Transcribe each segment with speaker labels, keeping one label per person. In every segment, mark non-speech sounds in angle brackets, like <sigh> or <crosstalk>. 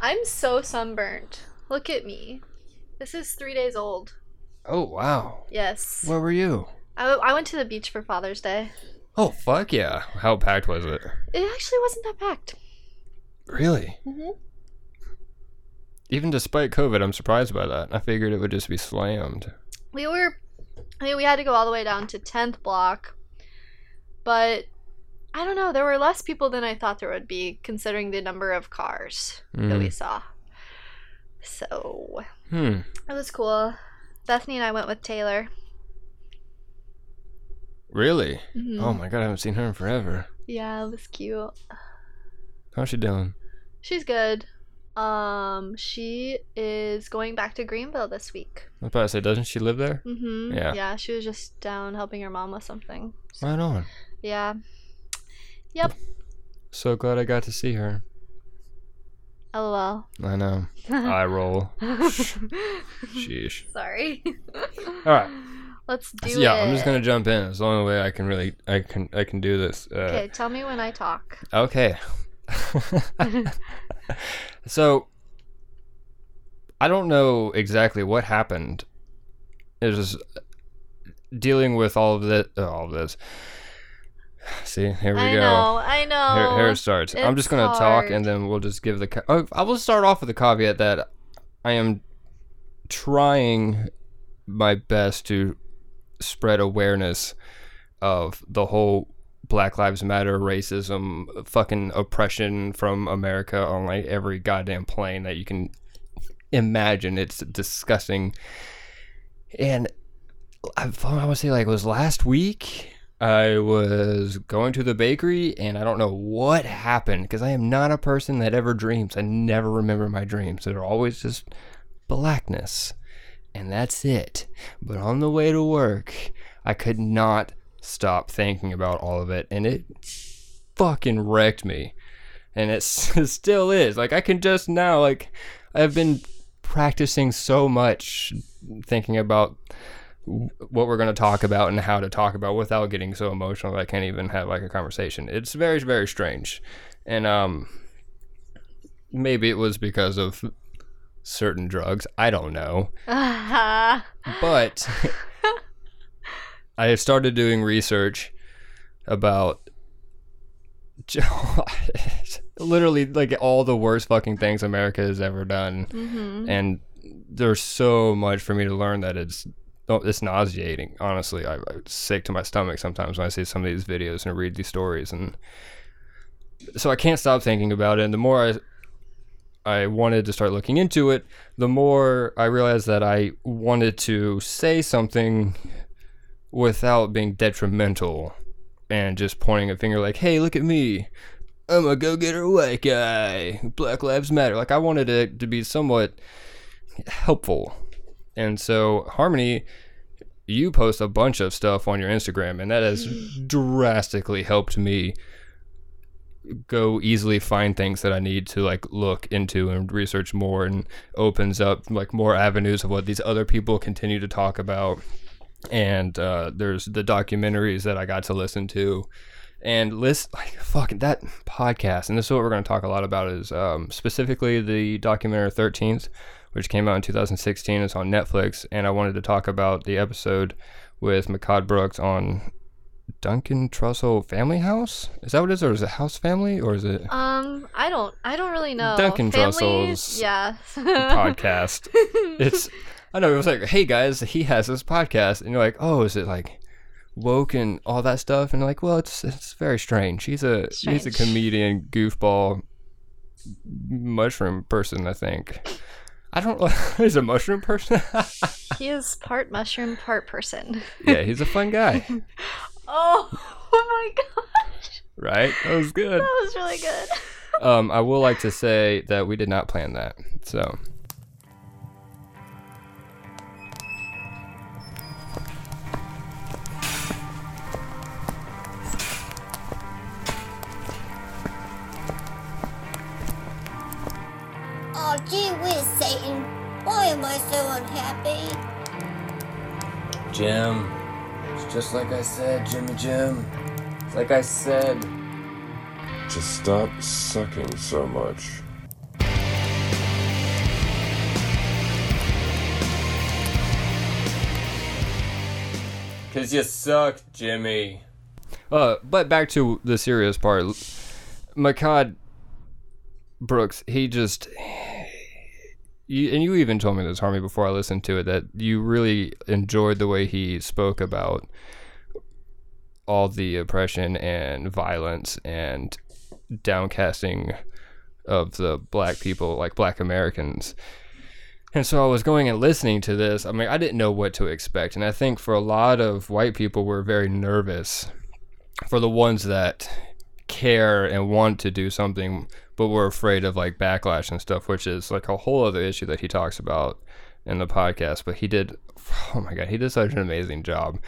Speaker 1: I'm so sunburnt. Look at me. This is three days old.
Speaker 2: Oh wow.
Speaker 1: Yes.
Speaker 2: Where were you?
Speaker 1: I, I went to the beach for Father's Day.
Speaker 2: Oh fuck yeah! How packed was it?
Speaker 1: It actually wasn't that packed.
Speaker 2: Really?
Speaker 1: hmm
Speaker 2: Even despite COVID, I'm surprised by that. I figured it would just be slammed.
Speaker 1: We were, I mean, we had to go all the way down to 10th block, but I don't know. There were less people than I thought there would be, considering the number of cars that we
Speaker 2: Mm.
Speaker 1: saw. So
Speaker 2: Hmm.
Speaker 1: it was cool. Bethany and I went with Taylor.
Speaker 2: Really?
Speaker 1: Mhm.
Speaker 2: Oh my god, I haven't seen her in forever.
Speaker 1: Yeah, it was cute.
Speaker 2: How's she doing?
Speaker 1: She's good. Um, she is going back to Greenville this week.
Speaker 2: I was about to say, doesn't she live there?
Speaker 1: Mm-hmm.
Speaker 2: Yeah.
Speaker 1: Yeah, she was just down helping her mom with something. So,
Speaker 2: Right on.
Speaker 1: yeah.
Speaker 2: So glad I got to see her.
Speaker 1: LOL.
Speaker 2: I know. <laughs> I roll. <laughs> Sheesh.
Speaker 1: Sorry.
Speaker 2: All right.
Speaker 1: Let's do
Speaker 2: So, yeah,
Speaker 1: it.
Speaker 2: I'm just gonna jump in. It's the only way I can really, I can, I can do this. Uh,
Speaker 1: Okay, tell me when I talk.
Speaker 2: Okay. <laughs> so I don't know exactly what happened. It was dealing with all of this. All of this. <sighs> See, here we go.
Speaker 1: I
Speaker 2: go.
Speaker 1: know, I know.
Speaker 2: Here, here it starts. I'm just gonna talk, and then we'll just give the. ca- Oh, I will start off with the caveat that I am trying my best to spread awareness of the whole Black Lives Matter, racism, fucking oppression from America on like every goddamn plane that you can imagine. It's disgusting. And I, I want to say like it was last week. I was going to the bakery and I don't know what happened because I am not a person that ever dreams. I never remember my dreams. They're always just blackness. And that's it. But on the way to work, I could not stop thinking about all of it and it fucking wrecked me. And <laughs> it still is. Like I can just now like I've been practicing so much thinking about what we're going to talk about and how to talk about without getting so emotional that I can't even have like a conversation. It's very very strange. And um maybe it was because of certain drugs. I don't know. <laughs> But I have started doing research about <laughs> literally like all the worst fucking things America has ever done
Speaker 1: hmm
Speaker 2: and there's so much for me to learn that it's it's nauseating. Honestly, I, I'm sick to my stomach sometimes when I see some of these videos and read these stories, and so I can't stop thinking about it. And the more I I wanted to start looking into it, the more I realized that I wanted to say something without being detrimental and just pointing a finger like, "Hey, look at me." I'm a go-getter white guy. Black Lives Matter. Like I wanted it to be somewhat helpful. And so, Harmony, you post a bunch of stuff on your Instagram, and that has drastically helped me go easily find things that I need to like look into and research more, and opens up like more avenues of what these other people continue to talk about. And uh, there's the documentaries that I got to listen to, and list like fucking that podcast. And this is what we're going to talk a lot about is um, specifically the documentary 13th which came out in 2016. It's on Netflix, and I wanted to talk about the episode with McCod Brooks on Duncan Trussell Family House. Is that what it is, or is it House Family, or is it
Speaker 1: Um, I don't, I don't really know.
Speaker 2: Duncan
Speaker 1: Family-
Speaker 2: Trussell's
Speaker 1: yeah. <laughs>
Speaker 2: podcast? It's I know it was like, hey guys, he has this podcast, and you're like, oh, is it like woke and all that stuff? And like, well, it's it's very strange. He's a he's a comedian, goofball, mushroom person, I think. I don't. <laughs> he's a mushroom person.
Speaker 1: he is part mushroom, part person.
Speaker 2: yeah, he's a fun guy, <laughs>
Speaker 1: Oh, oh my gosh,
Speaker 2: right? That was good.
Speaker 1: that was really good.
Speaker 2: Um, I will like to say that we did not plan that. So,
Speaker 3: Oh, gee whiz, Satan. Why am I so unhappy?
Speaker 2: Jim. It's just like I said, Jimmy Jim. It's like I said.
Speaker 4: Just stop sucking so much.
Speaker 2: Cause you suck, Jimmy. Uh, but back to the serious part. Makad Brooks, he just you, and you even told me this, Harmony, before I listened to it, that you really enjoyed the way he spoke about all the oppression and violence and downcasting of the black people, like black Americans. And so I was going and listening to this. I mean, I didn't know what to expect. And I think for a lot of white people, we're very nervous for the ones that care and want to do something, but we're afraid of like backlash and stuff, which is like a whole other issue that he talks about in the podcast. But he did, <sighs> oh my God, he did such an amazing job.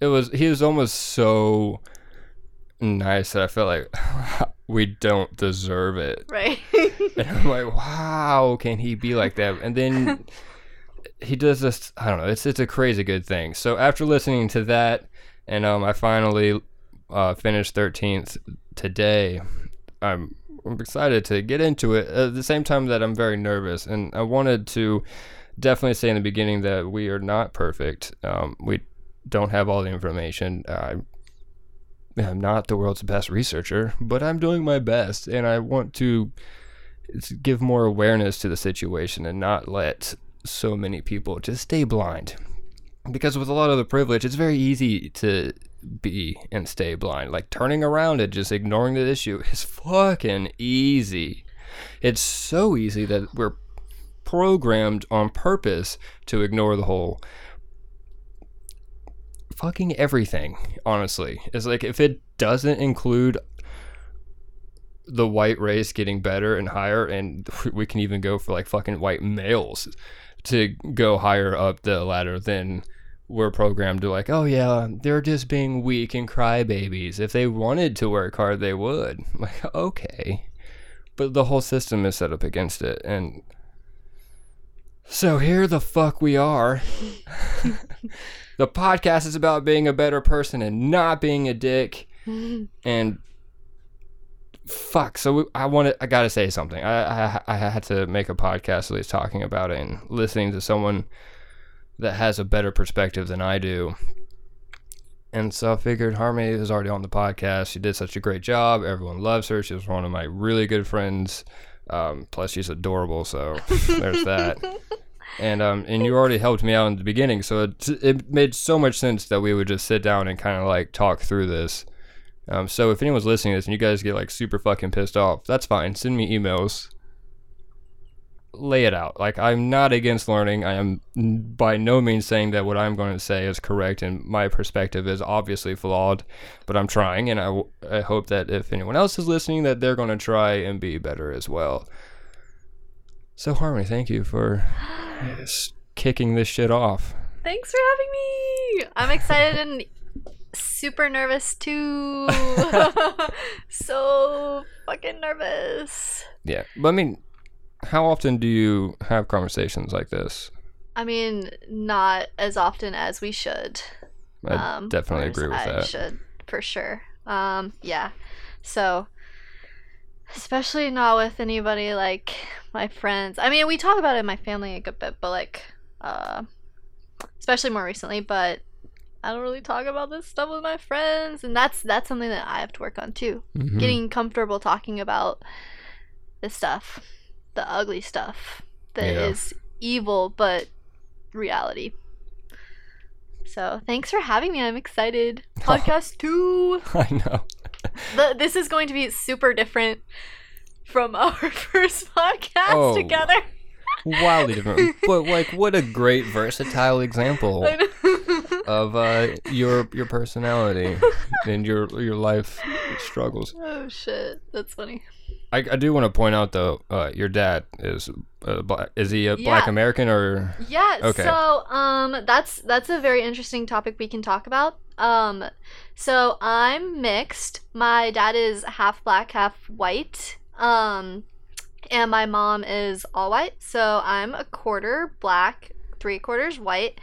Speaker 2: It was, he was almost so nice that I felt like <laughs> we don't deserve it.
Speaker 1: Right. <laughs>
Speaker 2: And I'm like, wow, can he be like that? And then <laughs> he does this. I don't know. It's it's a crazy good thing. So after listening to that, and um, I finally uh, finished 13th today. I'm, I'm excited to get into it. At the same time that I'm very nervous, and I wanted to definitely say in the beginning that we are not perfect. Um, we don't have all the information. I I'm not the world's best researcher, but I'm doing my best, and I want to give more awareness to the situation and not let so many people just stay blind. Because with a lot of the privilege, it's very easy to be and stay blind. Like turning around and just ignoring the issue is fucking easy. It's so easy that we're programmed on purpose to ignore the whole fucking everything, honestly. It's like if it doesn't include the white race getting better and higher, and <laughs> we can even go for like fucking white males to go higher up the ladder, then we're programmed to like, oh yeah, they're just being weak and crybabies. If they wanted to work hard, they would. <laughs> Like, okay. But the whole system is set up against it. And so here the fuck we are. <laughs> the podcast is about being a better person and not being a dick. and fuck. So we, I wanted. I gotta say something. I, I I had to make a podcast at least talking about it and listening to someone that has a better perspective than I do. And so I figured Harmony is already on the podcast. She did such a great job. Everyone loves her. She was one of my really good friends. Um, plus, she's adorable. So <laughs> there's that. And um, and you already helped me out in the beginning, so it it made so much sense that we would just sit down and kind of like talk through this. Um, so if anyone's listening to this and you guys get like super fucking pissed off, that's fine. Send me emails. Lay it out. Like I'm not against learning. I am by no means saying that what I'm going to say is correct and my perspective is obviously flawed, but I'm trying and I, w- I hope that if anyone else is listening that they're going to try and be better as well. So Harmony, thank you for kicking this shit off.
Speaker 1: Thanks for having me. I'm excited and super nervous too. <laughs> <laughs> so fucking nervous.
Speaker 2: Yeah, but I mean, how often do you have conversations like this?
Speaker 1: I mean, not as often as we should.
Speaker 2: I um, definitely agree with
Speaker 1: I
Speaker 2: that.
Speaker 1: should for sure. Um, yeah. So, especially not with anybody like my friends. I mean, we talk about it in my family a good bit, but like, uh, especially more recently. But I don't really talk about this stuff with my friends, and that's that's something that I have to work on too.
Speaker 2: Mhm.
Speaker 1: Getting comfortable talking about this stuff, the ugly stuff that is
Speaker 2: Yeah.
Speaker 1: evil but reality. So thanks for having me. I'm excited. <laughs> Podcast two. <laughs>
Speaker 2: I know.
Speaker 1: The, this is going to be super different from <laughs> our first podcast
Speaker 2: Oh.
Speaker 1: together.
Speaker 2: Wildly different. but like what a great versatile example of uh, your your personality and your your life struggles.
Speaker 1: oh shit, that's funny.
Speaker 2: I, I do want to point out though, uh, your dad is uh, black. Is he a black American or?
Speaker 1: Yeah,
Speaker 2: Okay.
Speaker 1: so um that's that's a very interesting topic we can talk about. Um so I'm mixed. My dad is half black, half white. Um and my mom is all white. So I'm a quarter black, three quarters white.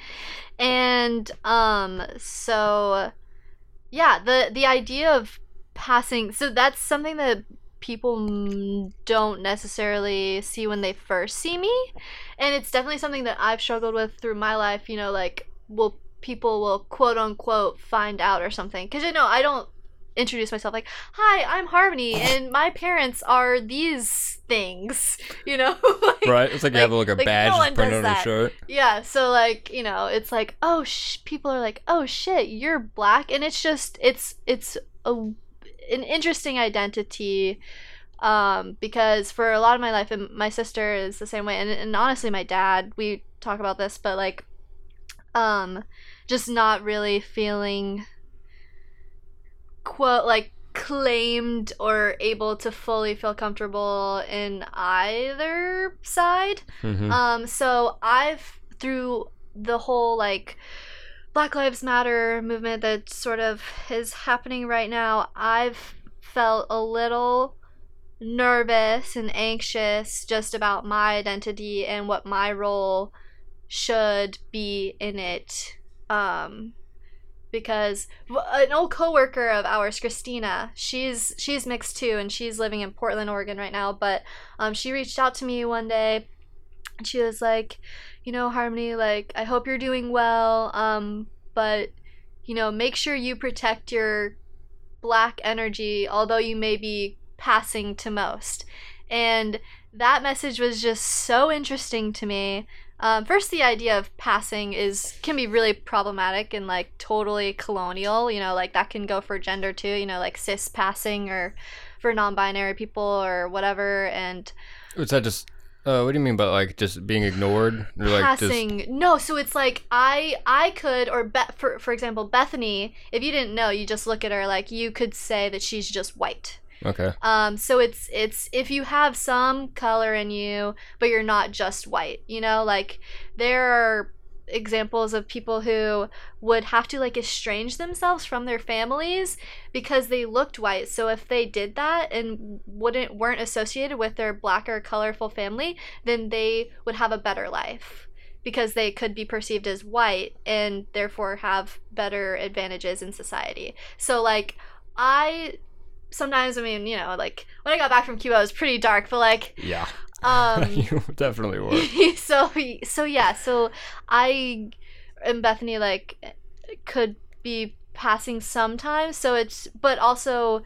Speaker 1: And um so yeah, the the idea of passing so that's something that people don't necessarily see when they first see me and it's definitely something that I've struggled with through my life. You know, like, well, people will quote unquote find out or something. Because you know, I don't introduce myself like, "Hi, I'm Harmony, and my parents are these things." <laughs> You know, <laughs> Like-
Speaker 2: Right? It's like you have like a
Speaker 1: like,
Speaker 2: badge
Speaker 1: no
Speaker 2: printed on your shirt.
Speaker 1: Yeah, so like, you know, it's like, oh, sh- people are like, "Oh shit, you're black." And it's just it's it's a an interesting identity um because for a lot of my life and my sister is the same way and, and honestly my dad we talk about this but like um just not really feeling quote like claimed or able to fully feel comfortable in either side.
Speaker 2: Hmm
Speaker 1: um, so I've through the whole like Black Lives Matter movement that sort of is happening right now, I've felt a little nervous and anxious just about my identity and what my role should be in it. Um, because an old coworker of ours, Christina, she's she's mixed too, and she's living in Portland, Oregon right now. But um, she reached out to me one day and she was like, you know, Harmony, like, I hope you're doing well, um, but, you know, make sure you protect your black energy, although you may be passing to most. And that message was just so interesting to me. Um, first, the idea of passing is can be really problematic and like totally colonial. You know, like that can go for gender too. You know, like cis passing or for non-binary people or whatever. And
Speaker 2: Was that just? Uh, what do you mean by like just being ignored? Or like just
Speaker 1: passing no so it's like i i could or be, for for example bethany if you didn't know you just look at her like you could say that she's just white
Speaker 2: okay.
Speaker 1: um so it's it's if you have some color in you but you're not just white you know like there are examples of people who would have to like estrange themselves from their families because they looked white. So if they did that and wouldn't weren't associated with their black or colorful family then they would have a better life because they could be perceived as white and therefore have better advantages in society. So like i sometimes i mean you know like when i got back from cuba it was pretty dark but like
Speaker 2: Yeah.
Speaker 1: um <laughs>
Speaker 2: you definitely were. <laughs>
Speaker 1: so so yeah so i and bethany like could be passing sometimes so it's but also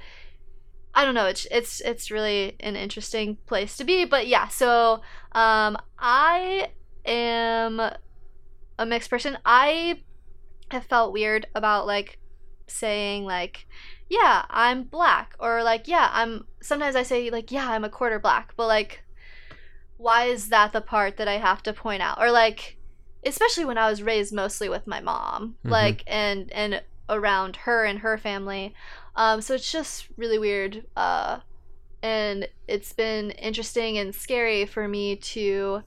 Speaker 1: i don't know it's it's it's really an interesting place to be but yeah so um i am a mixed person i have felt weird about like saying like yeah i'm black or like yeah i'm sometimes i say like yeah i'm a quarter black but like why is that the part that I have to point out? Or like especially when I was raised mostly with my mom,
Speaker 2: Mhm.
Speaker 1: like and and around her and her family. Um so it's just really weird uh and it's been interesting and scary for me to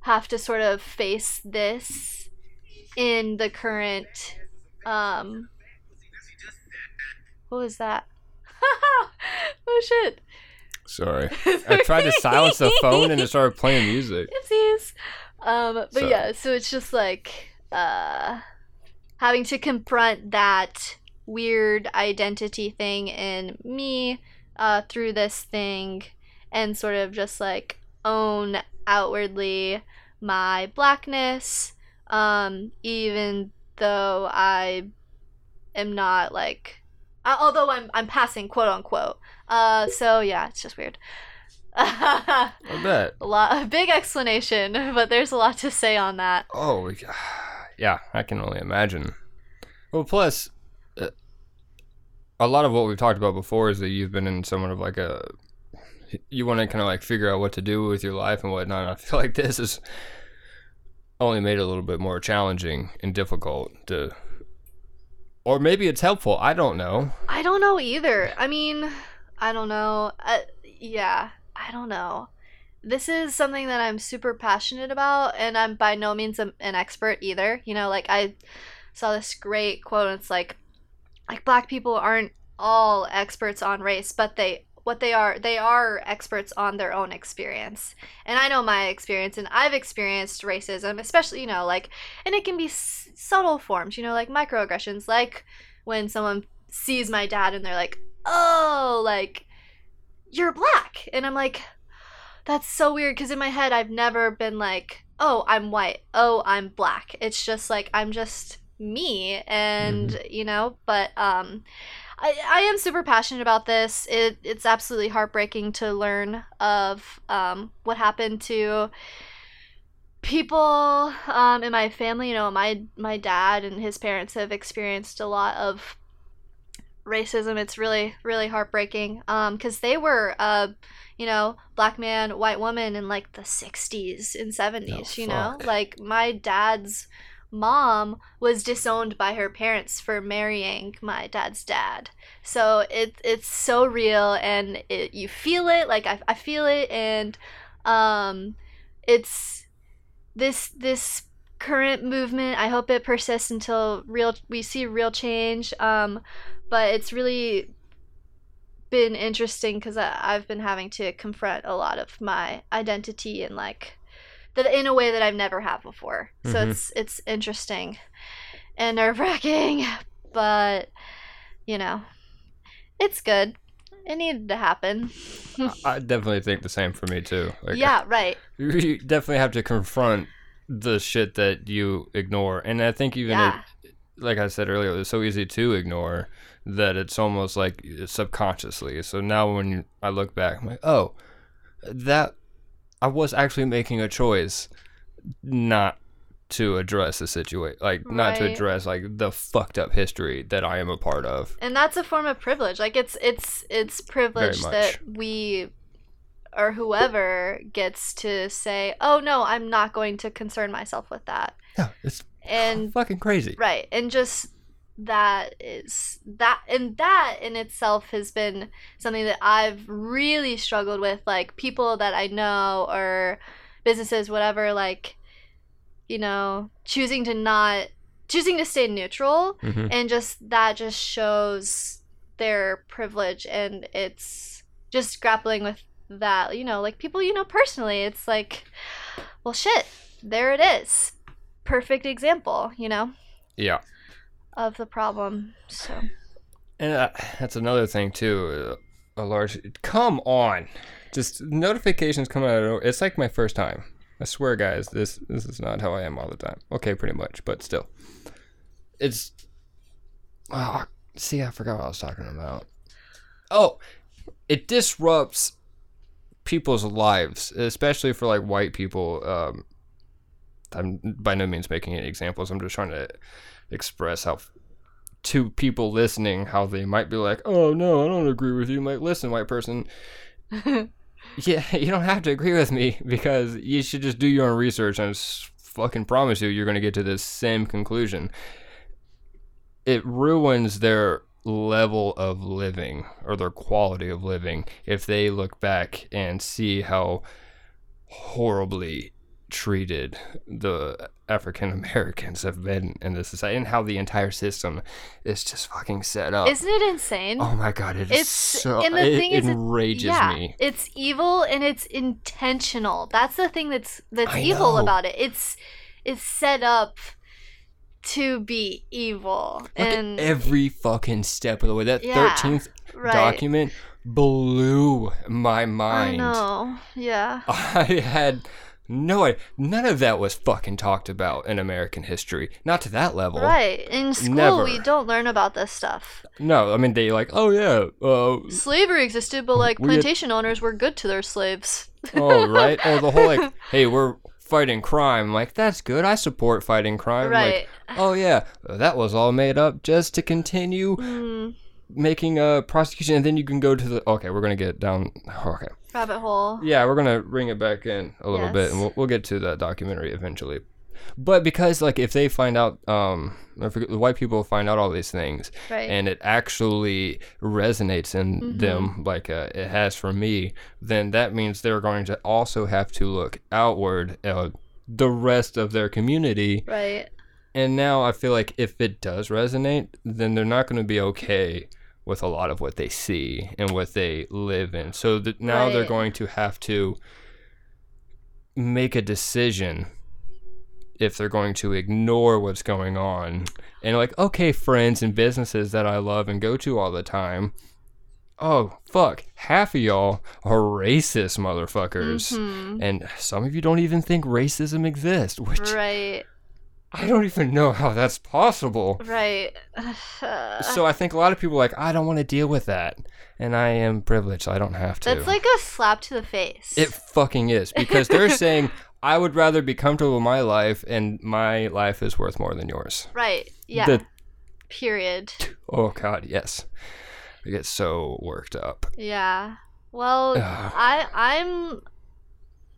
Speaker 1: have to sort of face this in the current um what was that? <laughs> oh shit.
Speaker 2: Sorry. <laughs> I tried to silence the phone and it <laughs> started playing music.
Speaker 1: Oopsies. Um, but
Speaker 2: So-
Speaker 1: yeah, so it's just like uh, having to confront that weird identity thing in me uh, through this thing and sort of just like own outwardly my blackness, um, even though I am not like, uh, although I'm I'm passing quote unquote. Uh, so yeah, it's just weird. <laughs>
Speaker 2: I bet.
Speaker 1: a lot a big explanation <laughs> but there's a lot to say on that
Speaker 2: Oh, <sighs> yeah. I can only imagine. Well, plus, uh, a lot of what we've talked about before is that you've been in somewhat of like a. You want to kind of like figure out what to do with your life and whatnot. And I <laughs> feel like this is only made it a little bit more challenging and difficult to. Or maybe it's helpful. I don't know.
Speaker 1: i don't know either i mean i don't know uh, yeah i don't know this is something that i'm super passionate about and i'm by no means an expert either you know like i saw this great quote and it's like like black people aren't all experts on race but they what they are they are experts on their own experience. And i know my experience and i've experienced racism especially you know like and it can be s- subtle forms you know like microaggressions like when someone sees my dad and they're like oh like you're black. And i'm like that's so weird because in my head i've never been like oh i'm white. Oh i'm black. It's just like i'm just me and you know but um I, I am super passionate about this. It, it's absolutely heartbreaking to learn of um, what happened to people um, in my family. You know my my dad and his parents have experienced a lot of racism. It's really really heartbreaking because they were uh, you know black man white woman in like the 60s and 70s
Speaker 2: Oh,
Speaker 1: you know? like my dad's mom was disowned by her parents for marrying my dad's dad. So it it's so real and it, you feel it like I, I feel it and um it's this this current movement i hope it persists until real we see real change um but it's really been interesting because i've been having to confront a lot of my identity and like that in a way that i've never had before so
Speaker 2: Mhm.
Speaker 1: it's it's interesting and nerve-wracking <laughs> but you know it's good it needed to happen <laughs>
Speaker 2: I definitely think the same for me too. Like,
Speaker 1: yeah right <laughs>
Speaker 2: you definitely have to confront the shit that you ignore, and I think even
Speaker 1: yeah
Speaker 2: it, like I said earlier, it's so easy to ignore that it's almost like subconsciously. So now when I look back, I'm like, oh, that I was actually making a choice not to address the situation, like not to address like the fucked up history that I am a part of.
Speaker 1: and that's a form of privilege like it's it's it's privilege that we or whoever gets to say oh no i'm not going to concern myself with that
Speaker 2: Yeah, it's
Speaker 1: and
Speaker 2: fucking crazy.
Speaker 1: right and just that is that and that in itself has been something that i've really struggled with like people that i know or businesses whatever like you know choosing to not choosing to stay neutral
Speaker 2: hmm
Speaker 1: and just that just shows their privilege and it's just grappling with that you know like people you know personally it's like well shit there it is. Perfect example you know?
Speaker 2: Yeah.
Speaker 1: Of the problem so
Speaker 2: And uh, that's another thing too. Uh, a large. Come on, just notifications come out. It's like my first time. I swear, guys, this this is not how I am all the time. Okay, pretty much, but still, it's. Oh, see, I forgot what I was talking about. Oh, it disrupts people's lives, especially for like white people. Um, I'm by no means making any examples. I'm just trying to express how to people listening how they might be like, "Oh no, I don't agree with you." I'm like, listen, white person, <laughs> yeah, <laughs> you don't have to agree with me because you should just do your own research and I fucking promise you, you're gonna get to the same conclusion. It ruins their level of living or their quality of living if they look back and see how horribly treated the African Americans have been in this society and how the entire system is just fucking set up.
Speaker 1: isn't it insane
Speaker 2: oh my god, it is
Speaker 1: it's
Speaker 2: so
Speaker 1: and the
Speaker 2: it
Speaker 1: thing is
Speaker 2: enrages
Speaker 1: yeah,
Speaker 2: me.
Speaker 1: it's evil and it's intentional that's the thing that's that's
Speaker 2: I
Speaker 1: evil
Speaker 2: know.
Speaker 1: about it it's it's set up to be evil
Speaker 2: Look
Speaker 1: and
Speaker 2: every fucking step of the way. That
Speaker 1: Yeah,
Speaker 2: thirteenth
Speaker 1: right
Speaker 2: document blew my mind.
Speaker 1: I know. Yeah. <laughs>
Speaker 2: I had no. None of that was fucking talked about in American history. Not to that level.
Speaker 1: Right. In school,
Speaker 2: Never.
Speaker 1: we don't learn about this stuff.
Speaker 2: No, I mean they like, oh yeah, uh,
Speaker 1: Slavery existed, but like
Speaker 2: We had-
Speaker 1: plantation owners were good to their slaves.
Speaker 2: oh right, oh the whole like, <laughs> hey, we're fighting crime. Like that's good. I support fighting crime.
Speaker 1: Right.
Speaker 2: Like, oh yeah, that was all made up just to continue
Speaker 1: Mm,
Speaker 2: making a prosecution, and then you can go to the. Okay, we're gonna get down. Okay.
Speaker 1: rabbit hole.
Speaker 2: Yeah, we're gonna bring it back in a little bit, and we'll, we'll get to that documentary eventually. But because like if they find out, um, if the white people find out all these things,
Speaker 1: Right.
Speaker 2: and it actually resonates in
Speaker 1: Mm-hmm.
Speaker 2: them like uh, it has for me, then that means they're going to also have to look outward at the rest of their community.
Speaker 1: right.
Speaker 2: And now I feel like if it does resonate, then they're not going to be okay with a lot of what they see and what they live in. So now they're going to have to make a decision if they're going to ignore what's going on and like okay friends and businesses that I love and go to all the time oh fuck half of y'all are racist motherfuckers
Speaker 1: Mhm.
Speaker 2: and some of you don't even think racism exists which
Speaker 1: Right.
Speaker 2: I don't even know how that's possible.
Speaker 1: Right. <sighs>
Speaker 2: So I think a lot of people are like, I don't want to deal with that. And I am privileged, so I don't have to.
Speaker 1: That's like a slap to the face.
Speaker 2: It fucking is because they're <laughs> saying I would rather be comfortable with my life, and my life is worth more than yours.
Speaker 1: right. Yeah.
Speaker 2: The-
Speaker 1: Period.
Speaker 2: oh God, yes. I get so worked up.
Speaker 1: Yeah. Well, I I'm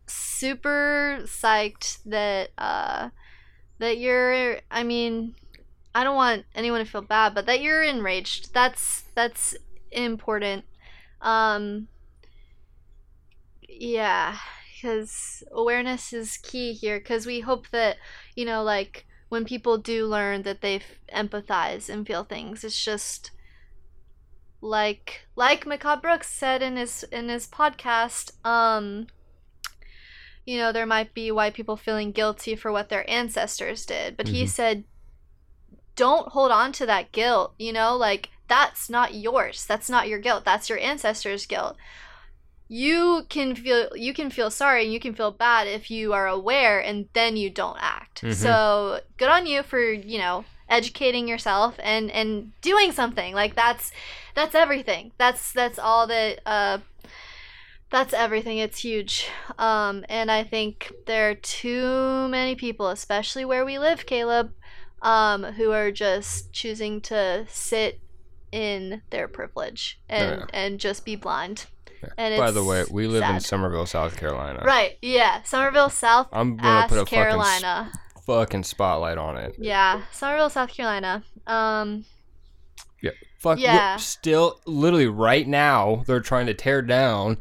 Speaker 1: super psyched that uh that you're I mean, I don't want anyone to feel bad, but that you're enraged. That's that's important. Um yeah, cuz awareness is key here cuz we hope that, you know, like when people do learn that they empathize and feel things, it's just like like Macabre Brooks said in his in his podcast, um you know, there might be white people feeling guilty for what their ancestors did, but he
Speaker 2: Mhm.
Speaker 1: said don't hold on to that guilt, you know, like that's not yours. That's not your guilt. That's your ancestors' guilt. You can feel you can feel sorry and you can feel bad if you are aware and then you don't act.
Speaker 2: Mhm.
Speaker 1: So, good on you for, you know, educating yourself and and doing something. Like that's that's everything. That's that's all that uh that's everything. It's huge. Um and I think there are too many people, especially where we live, Caleb, um who are just choosing to sit in their privilege and
Speaker 2: yeah.
Speaker 1: and just be blind.
Speaker 2: Yeah.
Speaker 1: And
Speaker 2: By the way, we live in
Speaker 1: sad.
Speaker 2: Summerville, South Carolina.
Speaker 1: Right. Yeah. Summerville, South
Speaker 2: I'm gonna put a fucking
Speaker 1: Carolina.
Speaker 2: Fucking spotlight on it.
Speaker 1: Yeah, Summerville, South Carolina. Um,
Speaker 2: Fuck.
Speaker 1: Yeah.
Speaker 2: still, literally, right now, they're trying to tear down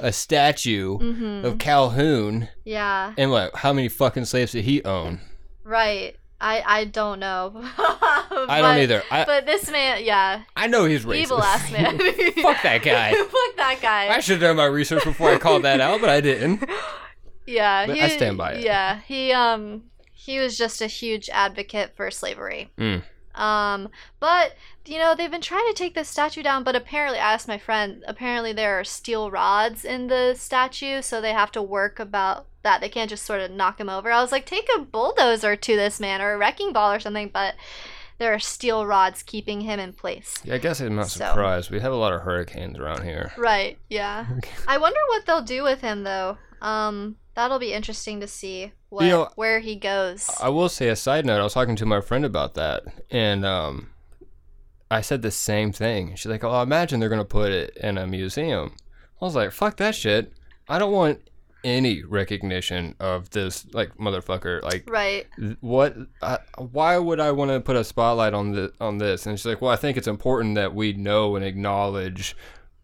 Speaker 2: a statue
Speaker 1: mhm.
Speaker 2: of Calhoun.
Speaker 1: yeah,
Speaker 2: And what? How many fucking slaves did he own?
Speaker 1: right. I I don't know. <laughs>
Speaker 2: I don't either. I
Speaker 1: But this man, yeah,
Speaker 2: I know he's racist.
Speaker 1: evil ass <laughs> man.
Speaker 2: Fuck that <laughs> guy.
Speaker 1: Fuck that guy.
Speaker 2: I should have done my research before I called that out, but I didn't.
Speaker 1: yeah,
Speaker 2: But
Speaker 1: he,
Speaker 2: I stand by it.
Speaker 1: Yeah, he um he was just a huge advocate for slavery.
Speaker 2: Mm.
Speaker 1: Um, but you know they've been trying to take this statue down, but apparently, I asked my friend. Apparently, there are steel rods in the statue, so they have to work about that. They can't just sort of knock him over. I was like, take a bulldozer to this man or a wrecking ball or something, but there are steel rods keeping him in place.
Speaker 2: Yeah, I guess I'm not
Speaker 1: So-
Speaker 2: surprised. We have a lot of hurricanes around here.
Speaker 1: Right. Yeah. <laughs> I wonder what they'll do with him though. Um, that'll be interesting to see what
Speaker 2: You know,
Speaker 1: where he goes.
Speaker 2: I will say a side note. I was talking to my friend about that, and um, I said the same thing. She's like, "Oh, I imagine they're gonna put it in a museum." I was like, "Fuck that shit! I don't want any recognition of this like motherfucker. Like,
Speaker 1: right.
Speaker 2: th- what? I, why would I want to put a spotlight on the on this?" And she's like, "Well, I think it's important that we know and acknowledge."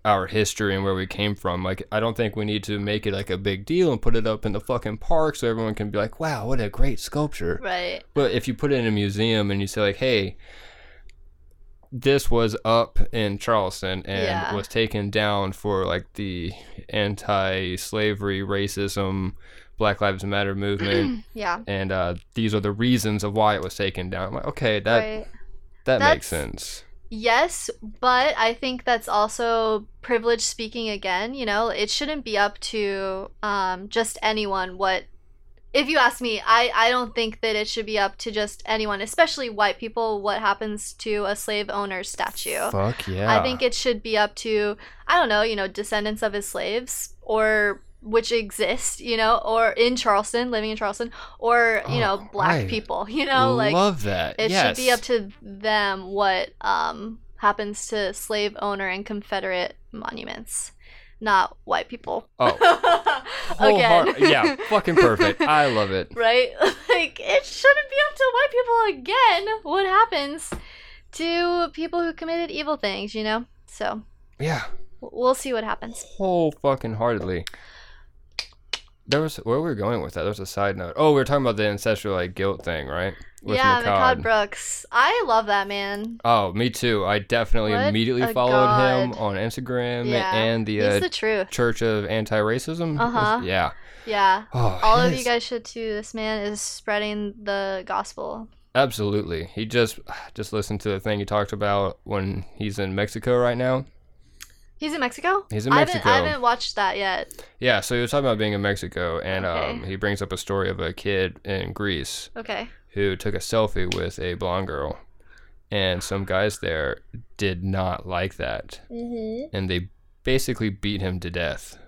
Speaker 2: Our history and where we came from. Like, I don't think we need to make it like a big deal and put it up in the fucking park so everyone can be like, wow, what a great sculpture.
Speaker 1: Right.
Speaker 2: But if you put it in a museum and you say like, "Hey, this was up in Charleston and
Speaker 1: Yeah.
Speaker 2: was taken down for like the anti-slavery, racism, Black Lives Matter <clears throat> movement,
Speaker 1: Yeah.
Speaker 2: and uh, these are the reasons of why it was taken down." I'm like, okay, that
Speaker 1: right.
Speaker 2: that makes sense.
Speaker 1: Yes, but I think that's also privilege speaking again. You know, it shouldn't be up to um, just anyone what. If you ask me, I, I don't think that it should be up to just anyone, especially white people, what happens to a slave owner's statue.
Speaker 2: Fuck yeah.
Speaker 1: I think it should be up to, I don't know, you know, descendants of his slaves or which exist, you know, or in Charleston, living in Charleston, or, you know,
Speaker 2: Oh,
Speaker 1: black
Speaker 2: right.
Speaker 1: people, <laughs> you know, like
Speaker 2: love that.
Speaker 1: it
Speaker 2: yes.
Speaker 1: should be up to them what um happens to slave owner and confederate monuments not white people
Speaker 2: Oh. <laughs>
Speaker 1: Again
Speaker 2: yeah, fucking perfect. I love it. <laughs>
Speaker 1: right like it shouldn't be up to white people again what happens to people who committed evil things you know so
Speaker 2: Yeah.
Speaker 1: we'll see what happens
Speaker 2: whole fucking heartedly. There was where we were going with that. There was a side note. Oh, we were talking about the ancestral like guilt thing, right?
Speaker 1: yeah
Speaker 2: Macabre.
Speaker 1: Macabre Brooks I love that man
Speaker 2: Oh, me too. I definitely
Speaker 1: What
Speaker 2: immediately followed him on Instagram
Speaker 1: yeah
Speaker 2: and the, uh,
Speaker 1: the
Speaker 2: Church of Anti-Racism.
Speaker 1: Uh-huh.
Speaker 2: Yeah.
Speaker 1: yeah
Speaker 2: Oh,
Speaker 1: all of
Speaker 2: his-
Speaker 1: you guys should too this man is spreading the gospel
Speaker 2: Absolutely. He just just listened to the thing he talked about when he's in Mexico right now.
Speaker 1: He's in Mexico?
Speaker 2: He's in
Speaker 1: I
Speaker 2: Mexico.
Speaker 1: haven't, I haven't watched that yet.
Speaker 2: Yeah, so he was talking about being in Mexico, and
Speaker 1: Okay.
Speaker 2: um, he brings up a story of a kid in Greece
Speaker 1: Okay.
Speaker 2: who took a selfie with a blonde girl, and some guys there did not like that,
Speaker 1: Mm-hmm.
Speaker 2: and they basically beat him to death.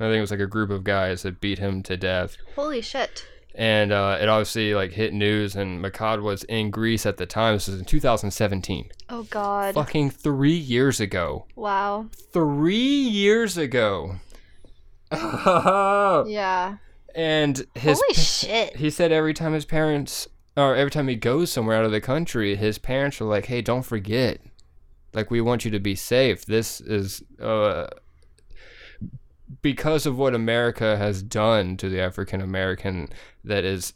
Speaker 2: I think it was like a group of guys that beat him to death,
Speaker 1: Holy shit.
Speaker 2: And uh, it obviously like hit news. And Makad was in Greece at the time. This was in 2017,
Speaker 1: Oh god.
Speaker 2: fucking three years ago.
Speaker 1: Wow.
Speaker 2: Three years ago. <laughs>
Speaker 1: Yeah.
Speaker 2: And his
Speaker 1: Holy shit.
Speaker 2: he said every time his parents or every time he goes somewhere out of the country his parents are like hey don't forget like we want you to be safe this is uh because of what america has done to the african american that is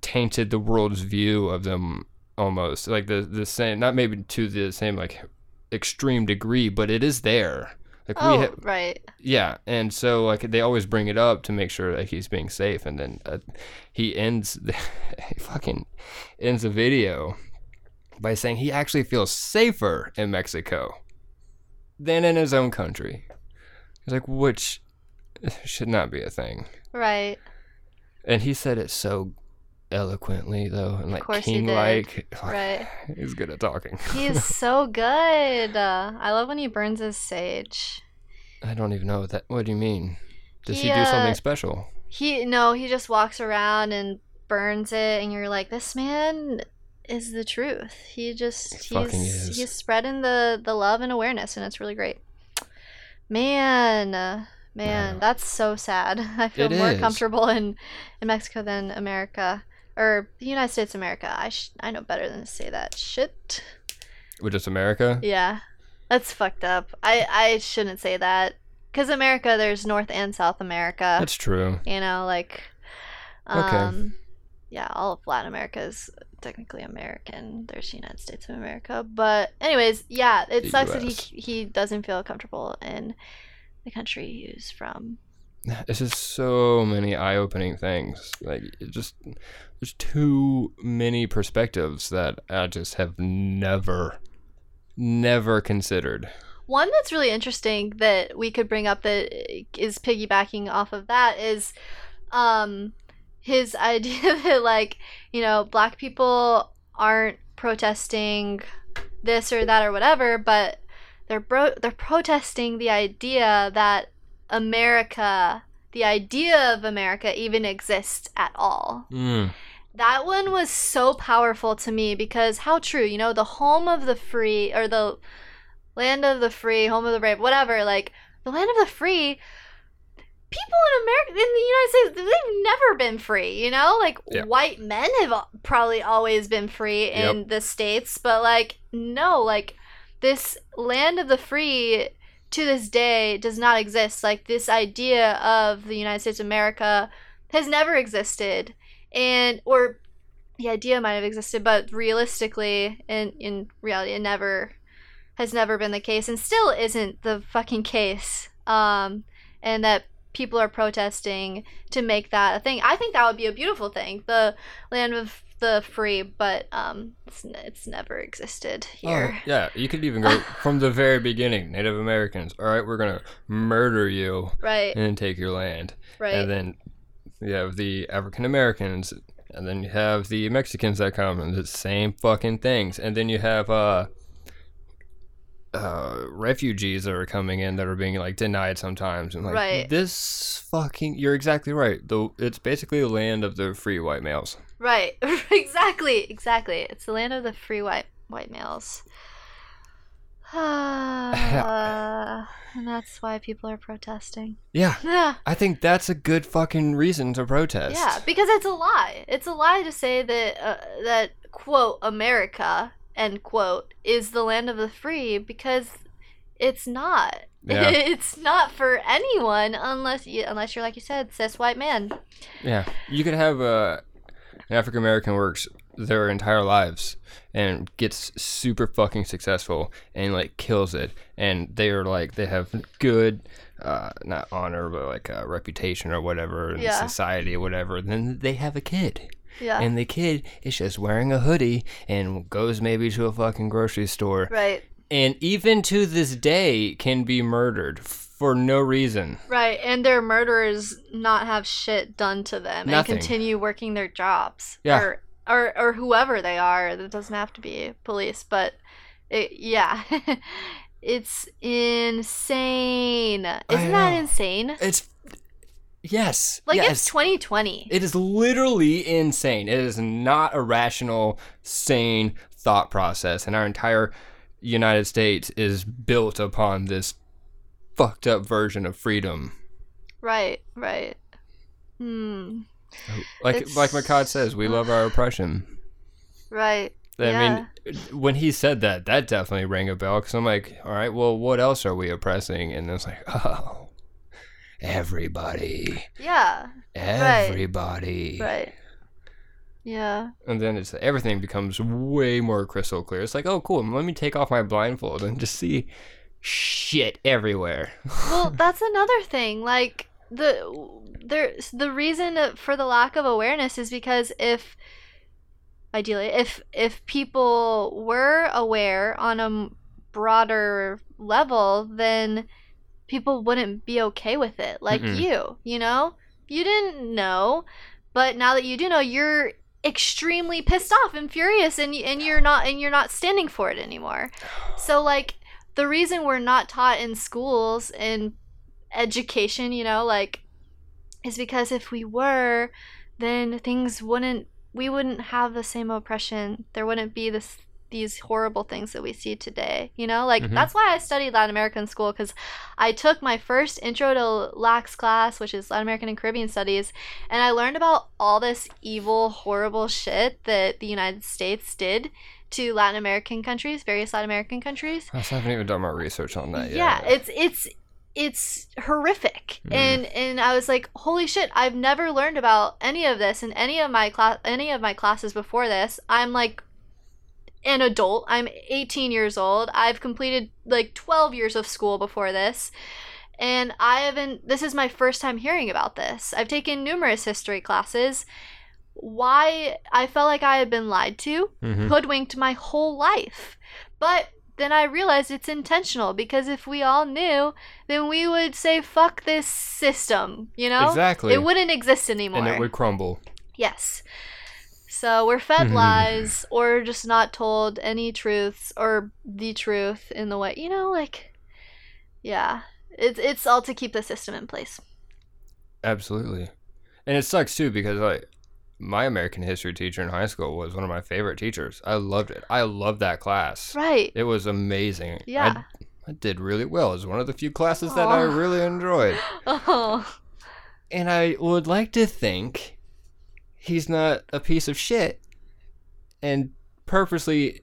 Speaker 2: tainted the world's view of them almost like the the same not maybe to the same like extreme degree but it is there like we
Speaker 1: Oh,
Speaker 2: ha-
Speaker 1: right.
Speaker 2: yeah, and so like they always bring it up to make sure that he's being safe, and then uh, he ends the <laughs> he fucking ends the video by saying he actually feels safer in Mexico than in his own country. He's like, which should not be a thing,
Speaker 1: Right.
Speaker 2: and he said it so eloquently though, and like
Speaker 1: course he did.
Speaker 2: king like. <laughs>
Speaker 1: Right.
Speaker 2: He's good at talking.
Speaker 1: He's <laughs> so good. Uh, I love when he burns his sage.
Speaker 2: I don't even know what that. What do you mean? Does he,
Speaker 1: He,
Speaker 2: do something
Speaker 1: uh,
Speaker 2: special?
Speaker 1: He no, he just walks around and burns it, and you're like, this man is the truth. He just
Speaker 2: He
Speaker 1: he's he's spreading the the love and awareness, and it's really great. Man, man, that's so sad. <laughs> I feel
Speaker 2: It
Speaker 1: more
Speaker 2: is.
Speaker 1: comfortable in in Mexico than America or the United States of America. I sh- I know better than to say that shit.
Speaker 2: With just America?
Speaker 1: Yeah, that's fucked up. I I shouldn't say that because America, there's North and South America.
Speaker 2: That's true.
Speaker 1: you know, like,
Speaker 2: Okay.
Speaker 1: um, yeah, all of Latin America is technically American. There's the United States of America, but anyways, yeah, it
Speaker 2: The
Speaker 1: sucks that he he doesn't feel comfortable in the country he's from. <sighs>
Speaker 2: It's just so many eye-opening things. Like it just there's too many perspectives that I just have never, never considered.
Speaker 1: One that's really interesting that we could bring up that is piggybacking off of that is um his <laughs> idea that like, you know, black people aren't protesting this or that or whatever, but they're bro- they're protesting the idea that America, the idea of America even exists at all.
Speaker 2: Mm.
Speaker 1: That one was so powerful to me because how true, you know, the home of the free or the land of the free, home of the brave, whatever, like the land of the free. People in America, in the United States, they've never been free, you know? Like,
Speaker 2: Yeah.
Speaker 1: white men have probably always been free in the States, but, like, no, like, this land of the free to this day does not exist. Like, this idea of the United States of America has never existed and or the idea might have existed but realistically in in reality it never has never been the case and still isn't the fucking case um and that people are protesting to make that a thing i think that would be a beautiful thing the land of the free but um it's, it's never existed
Speaker 2: Oh,
Speaker 1: here
Speaker 2: yeah, you could even go <laughs> from the very beginning. Native Americans. All right, we're gonna murder you
Speaker 1: right
Speaker 2: and take your land.
Speaker 1: right
Speaker 2: And then you have the African Americans, and then you have the Mexicans that come, and the same fucking things. And then you have uh, uh, refugees that are coming in that are being like denied sometimes, and like
Speaker 1: Right.
Speaker 2: this fucking. You're exactly right. Though it's basically the land of the free white males.
Speaker 1: Right. <laughs> exactly. Exactly. It's the land of the free white white males. <sighs> and that's why people are protesting.
Speaker 2: Yeah, <laughs>
Speaker 1: Yeah.
Speaker 2: I think that's a good fucking reason to protest.
Speaker 1: Yeah, because it's a lie. It's a lie to say that uh, that quote America end quote is the land of the free because it's not.
Speaker 2: Yeah. <laughs>
Speaker 1: it's not for anyone unless you unless you're like you said cis white man.
Speaker 2: Yeah, you could have uh, an African American works their entire lives and gets super fucking successful and like kills it, and they are like they have good, uh, not honor but like uh, reputation or whatever in
Speaker 1: Yeah.
Speaker 2: society or whatever. Then they have a kid.
Speaker 1: Yeah.
Speaker 2: And the kid is just wearing a hoodie and goes maybe to a fucking grocery store.
Speaker 1: right.
Speaker 2: And even to this day can be murdered for no reason.
Speaker 1: Right, and their murderers not have shit done to them
Speaker 2: Nothing.
Speaker 1: and continue working their jobs.
Speaker 2: Yeah.
Speaker 1: Or or or whoever they are. It doesn't have to be police, but it, yeah, <laughs> it's insane. Isn't that insane?
Speaker 2: It's yes,
Speaker 1: Like
Speaker 2: yes.
Speaker 1: it's 2020.
Speaker 2: It is literally insane. It is not a rational, sane thought process, and our entire United States is built upon this fucked up version of freedom.
Speaker 1: right, right. Hmm.
Speaker 2: Like
Speaker 1: It's-
Speaker 2: like Makad says, we love our oppression. <sighs>
Speaker 1: Right.
Speaker 2: I
Speaker 1: Yeah.
Speaker 2: mean, when he said that, that definitely rang a bell because I'm like, all right, well, what else are we oppressing? And it's like, <laughs> oh, everybody,
Speaker 1: Yeah.
Speaker 2: everybody.
Speaker 1: Right. Yeah.
Speaker 2: And then it's everything becomes way more crystal clear. It's like, oh, cool. Let me take off my blindfold and just see shit everywhere.
Speaker 1: well <laughs> that's another thing like the there the reason for the lack of awareness is because if ideally if if people were aware on a broader level then people wouldn't be okay with it like
Speaker 2: Mm-mm.
Speaker 1: you you know you didn't know but now that you do know you're extremely pissed off and furious and and you're not and you're not standing for it anymore so like the reason we're not taught in schools in education, you know, like is because if we were, then things wouldn't we wouldn't have the same oppression. There wouldn't be this these horrible things that we see today. You know, like
Speaker 2: Mhm.
Speaker 1: that's why I studied Latin American school because I took my first intro to LACS class, which is Latin American and Caribbean studies, and I learned about all this evil, horrible shit that the United States did to Latin American countries, various Latin American countries.
Speaker 2: I haven't even done my research on that yet.
Speaker 1: Yeah, it's it's it's horrific.
Speaker 2: Mhm.
Speaker 1: And and I was like, "Holy shit, I've never learned about any of this in any of my class any of my classes before this." I'm like an adult. I'm 18 years old. I've completed like 12 years of school before this. And I haven't this is my first time hearing about this. I've taken numerous history classes. Why I felt like I had been lied to
Speaker 2: Mhm.
Speaker 1: hoodwinked my whole life. But then I realized it's intentional because if we all knew, then we would say, fuck this system, you know?
Speaker 2: Exactly.
Speaker 1: It wouldn't exist anymore.
Speaker 2: and it would crumble.
Speaker 1: Yes. So we're fed mm-hmm. lies or just not told any truths or the truth in the way, you know, like, yeah. It's, it's all to keep the system in place.
Speaker 2: Absolutely. And it sucks too because like my American history teacher in high school was one of my favorite teachers. I loved it. I loved that class.
Speaker 1: Right.
Speaker 2: It was amazing.
Speaker 1: Yeah.
Speaker 2: I, I did really well. It was one of the few classes that I really enjoyed. <laughs>
Speaker 1: Oh.
Speaker 2: And I would like to think he's not a piece of shit and purposely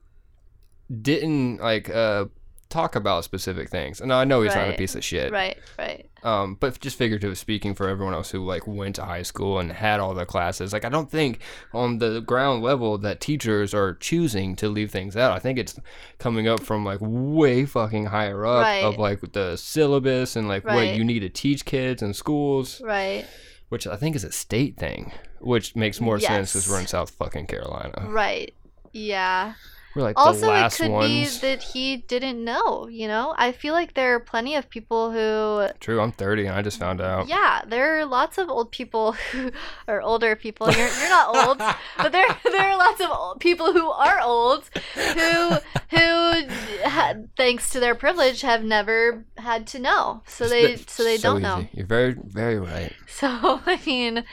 Speaker 2: didn't like uh talk about specific things. And I know he's not a piece of shit.
Speaker 1: Right, right.
Speaker 2: Um, but just figurative speaking for everyone else who like went to high school and had all the classes, like I don't think on the ground level that teachers are choosing to leave things out. I think it's coming up from like way fucking higher up
Speaker 1: Right.
Speaker 2: of like the syllabus and like what you need to teach kids in schools,
Speaker 1: Right.
Speaker 2: Which I think is a state thing, which makes more sense as
Speaker 1: Yes.
Speaker 2: we're in South fucking Carolina.
Speaker 1: Right. Yeah.
Speaker 2: We're like the
Speaker 1: also it could
Speaker 2: ones.
Speaker 1: be that he didn't know you know i feel like there are plenty of people who
Speaker 2: True, I'm 30 and I just found out.
Speaker 1: yeah there are lots of old people <laughs> who are older people you're, you're not old <laughs> but there there are lots of old people who are old who who ha- thanks to their privilege have never had to know so they so they don't know.
Speaker 2: You're very, very right. <laughs>
Speaker 1: so i mean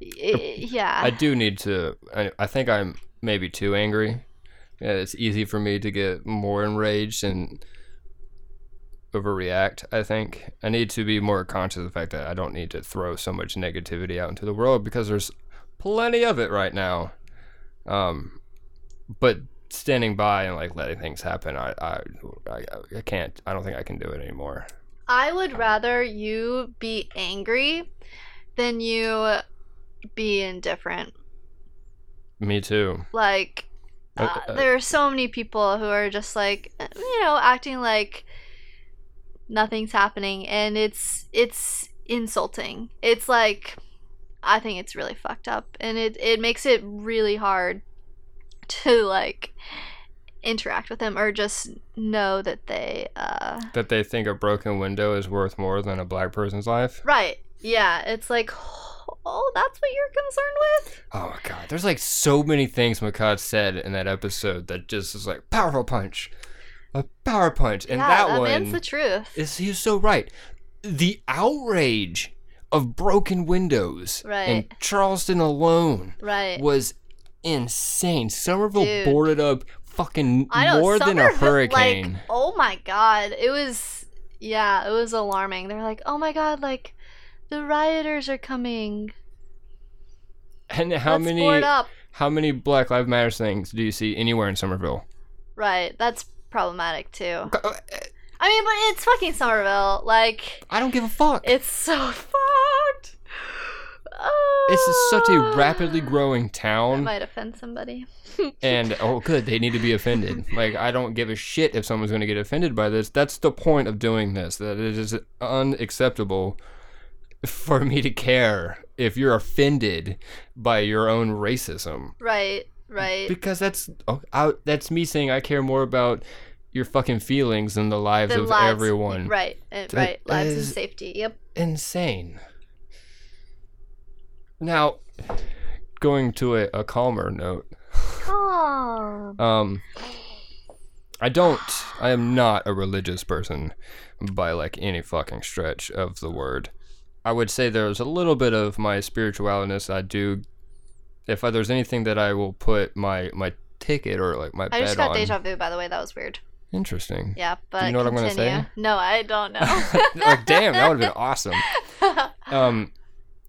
Speaker 1: yeah
Speaker 2: I do need to. I, I think I'm maybe too angry. Yeah, it's easy for me to get more enraged and overreact. I think I need to be more conscious of the fact that I don't need to throw so much negativity out into the world because there's plenty of it right now. Um, but standing by and like letting things happen, I, I, I, I can't. I don't think I can do it anymore.
Speaker 1: I would rather you be angry than you be indifferent.
Speaker 2: Me too.
Speaker 1: Like, uh,
Speaker 2: Uh, uh,
Speaker 1: there are so many people who are just like, you know, acting like nothing's happening, and it's it's insulting. It's like, I think it's really fucked up, and it it makes it really hard to like interact with them or just know that they uh
Speaker 2: That they think a broken window is worth more than a black person's life.
Speaker 1: Right. Yeah. It's like, oh, that's what you're concerned with?
Speaker 2: Oh my god, there's like so many things Makad said in that episode that just is like powerful punch, a power punch, and
Speaker 1: yeah,
Speaker 2: that,
Speaker 1: that
Speaker 2: one
Speaker 1: man's the truth.
Speaker 2: is he's so right. The outrage of broken windows in Charleston alone
Speaker 1: right.
Speaker 2: was insane. Summerville
Speaker 1: Dude.
Speaker 2: boarded up fucking
Speaker 1: know
Speaker 2: more than a hurricane.
Speaker 1: Like, oh my god, it was yeah, it was alarming. They're like, oh my god, like the rioters are coming.
Speaker 2: and how
Speaker 1: Let's
Speaker 2: many how many Black Lives Matter things do you see anywhere in Summerville?
Speaker 1: Right, that's problematic too.
Speaker 2: uh,
Speaker 1: I mean, but it's fucking Summerville. Like,
Speaker 2: I don't give a fuck.
Speaker 1: it's so fucked. Oh,
Speaker 2: It's such a rapidly growing
Speaker 1: That
Speaker 2: town.
Speaker 1: might offend somebody. <laughs>
Speaker 2: and oh good they need to be offended like i don't give a shit if someone's going to get offended by this that's the point of doing this that it is unacceptable for me to care if you're offended by your own racism
Speaker 1: Right, right.
Speaker 2: because that's oh, I, that's me saying i care more about your fucking feelings than the lives
Speaker 1: The
Speaker 2: of
Speaker 1: lives-
Speaker 2: everyone
Speaker 1: Right, uh,
Speaker 2: That
Speaker 1: right. Lives and safety. Yep.
Speaker 2: insane now going to a, a calmer note
Speaker 1: Calm.
Speaker 2: Um, I don't. I am not a religious person by like any fucking stretch of the word. I would say there's a little bit of my spiritualness. I do. If I, there's anything that I will put my my ticket or like my
Speaker 1: I just got
Speaker 2: on.
Speaker 1: deja vu, by the way. That was weird.
Speaker 2: Interesting.
Speaker 1: Yeah, but you
Speaker 2: know what I'm gonna say?
Speaker 1: No, I don't know. <laughs>
Speaker 2: like damn, that would have been awesome. <laughs> Um,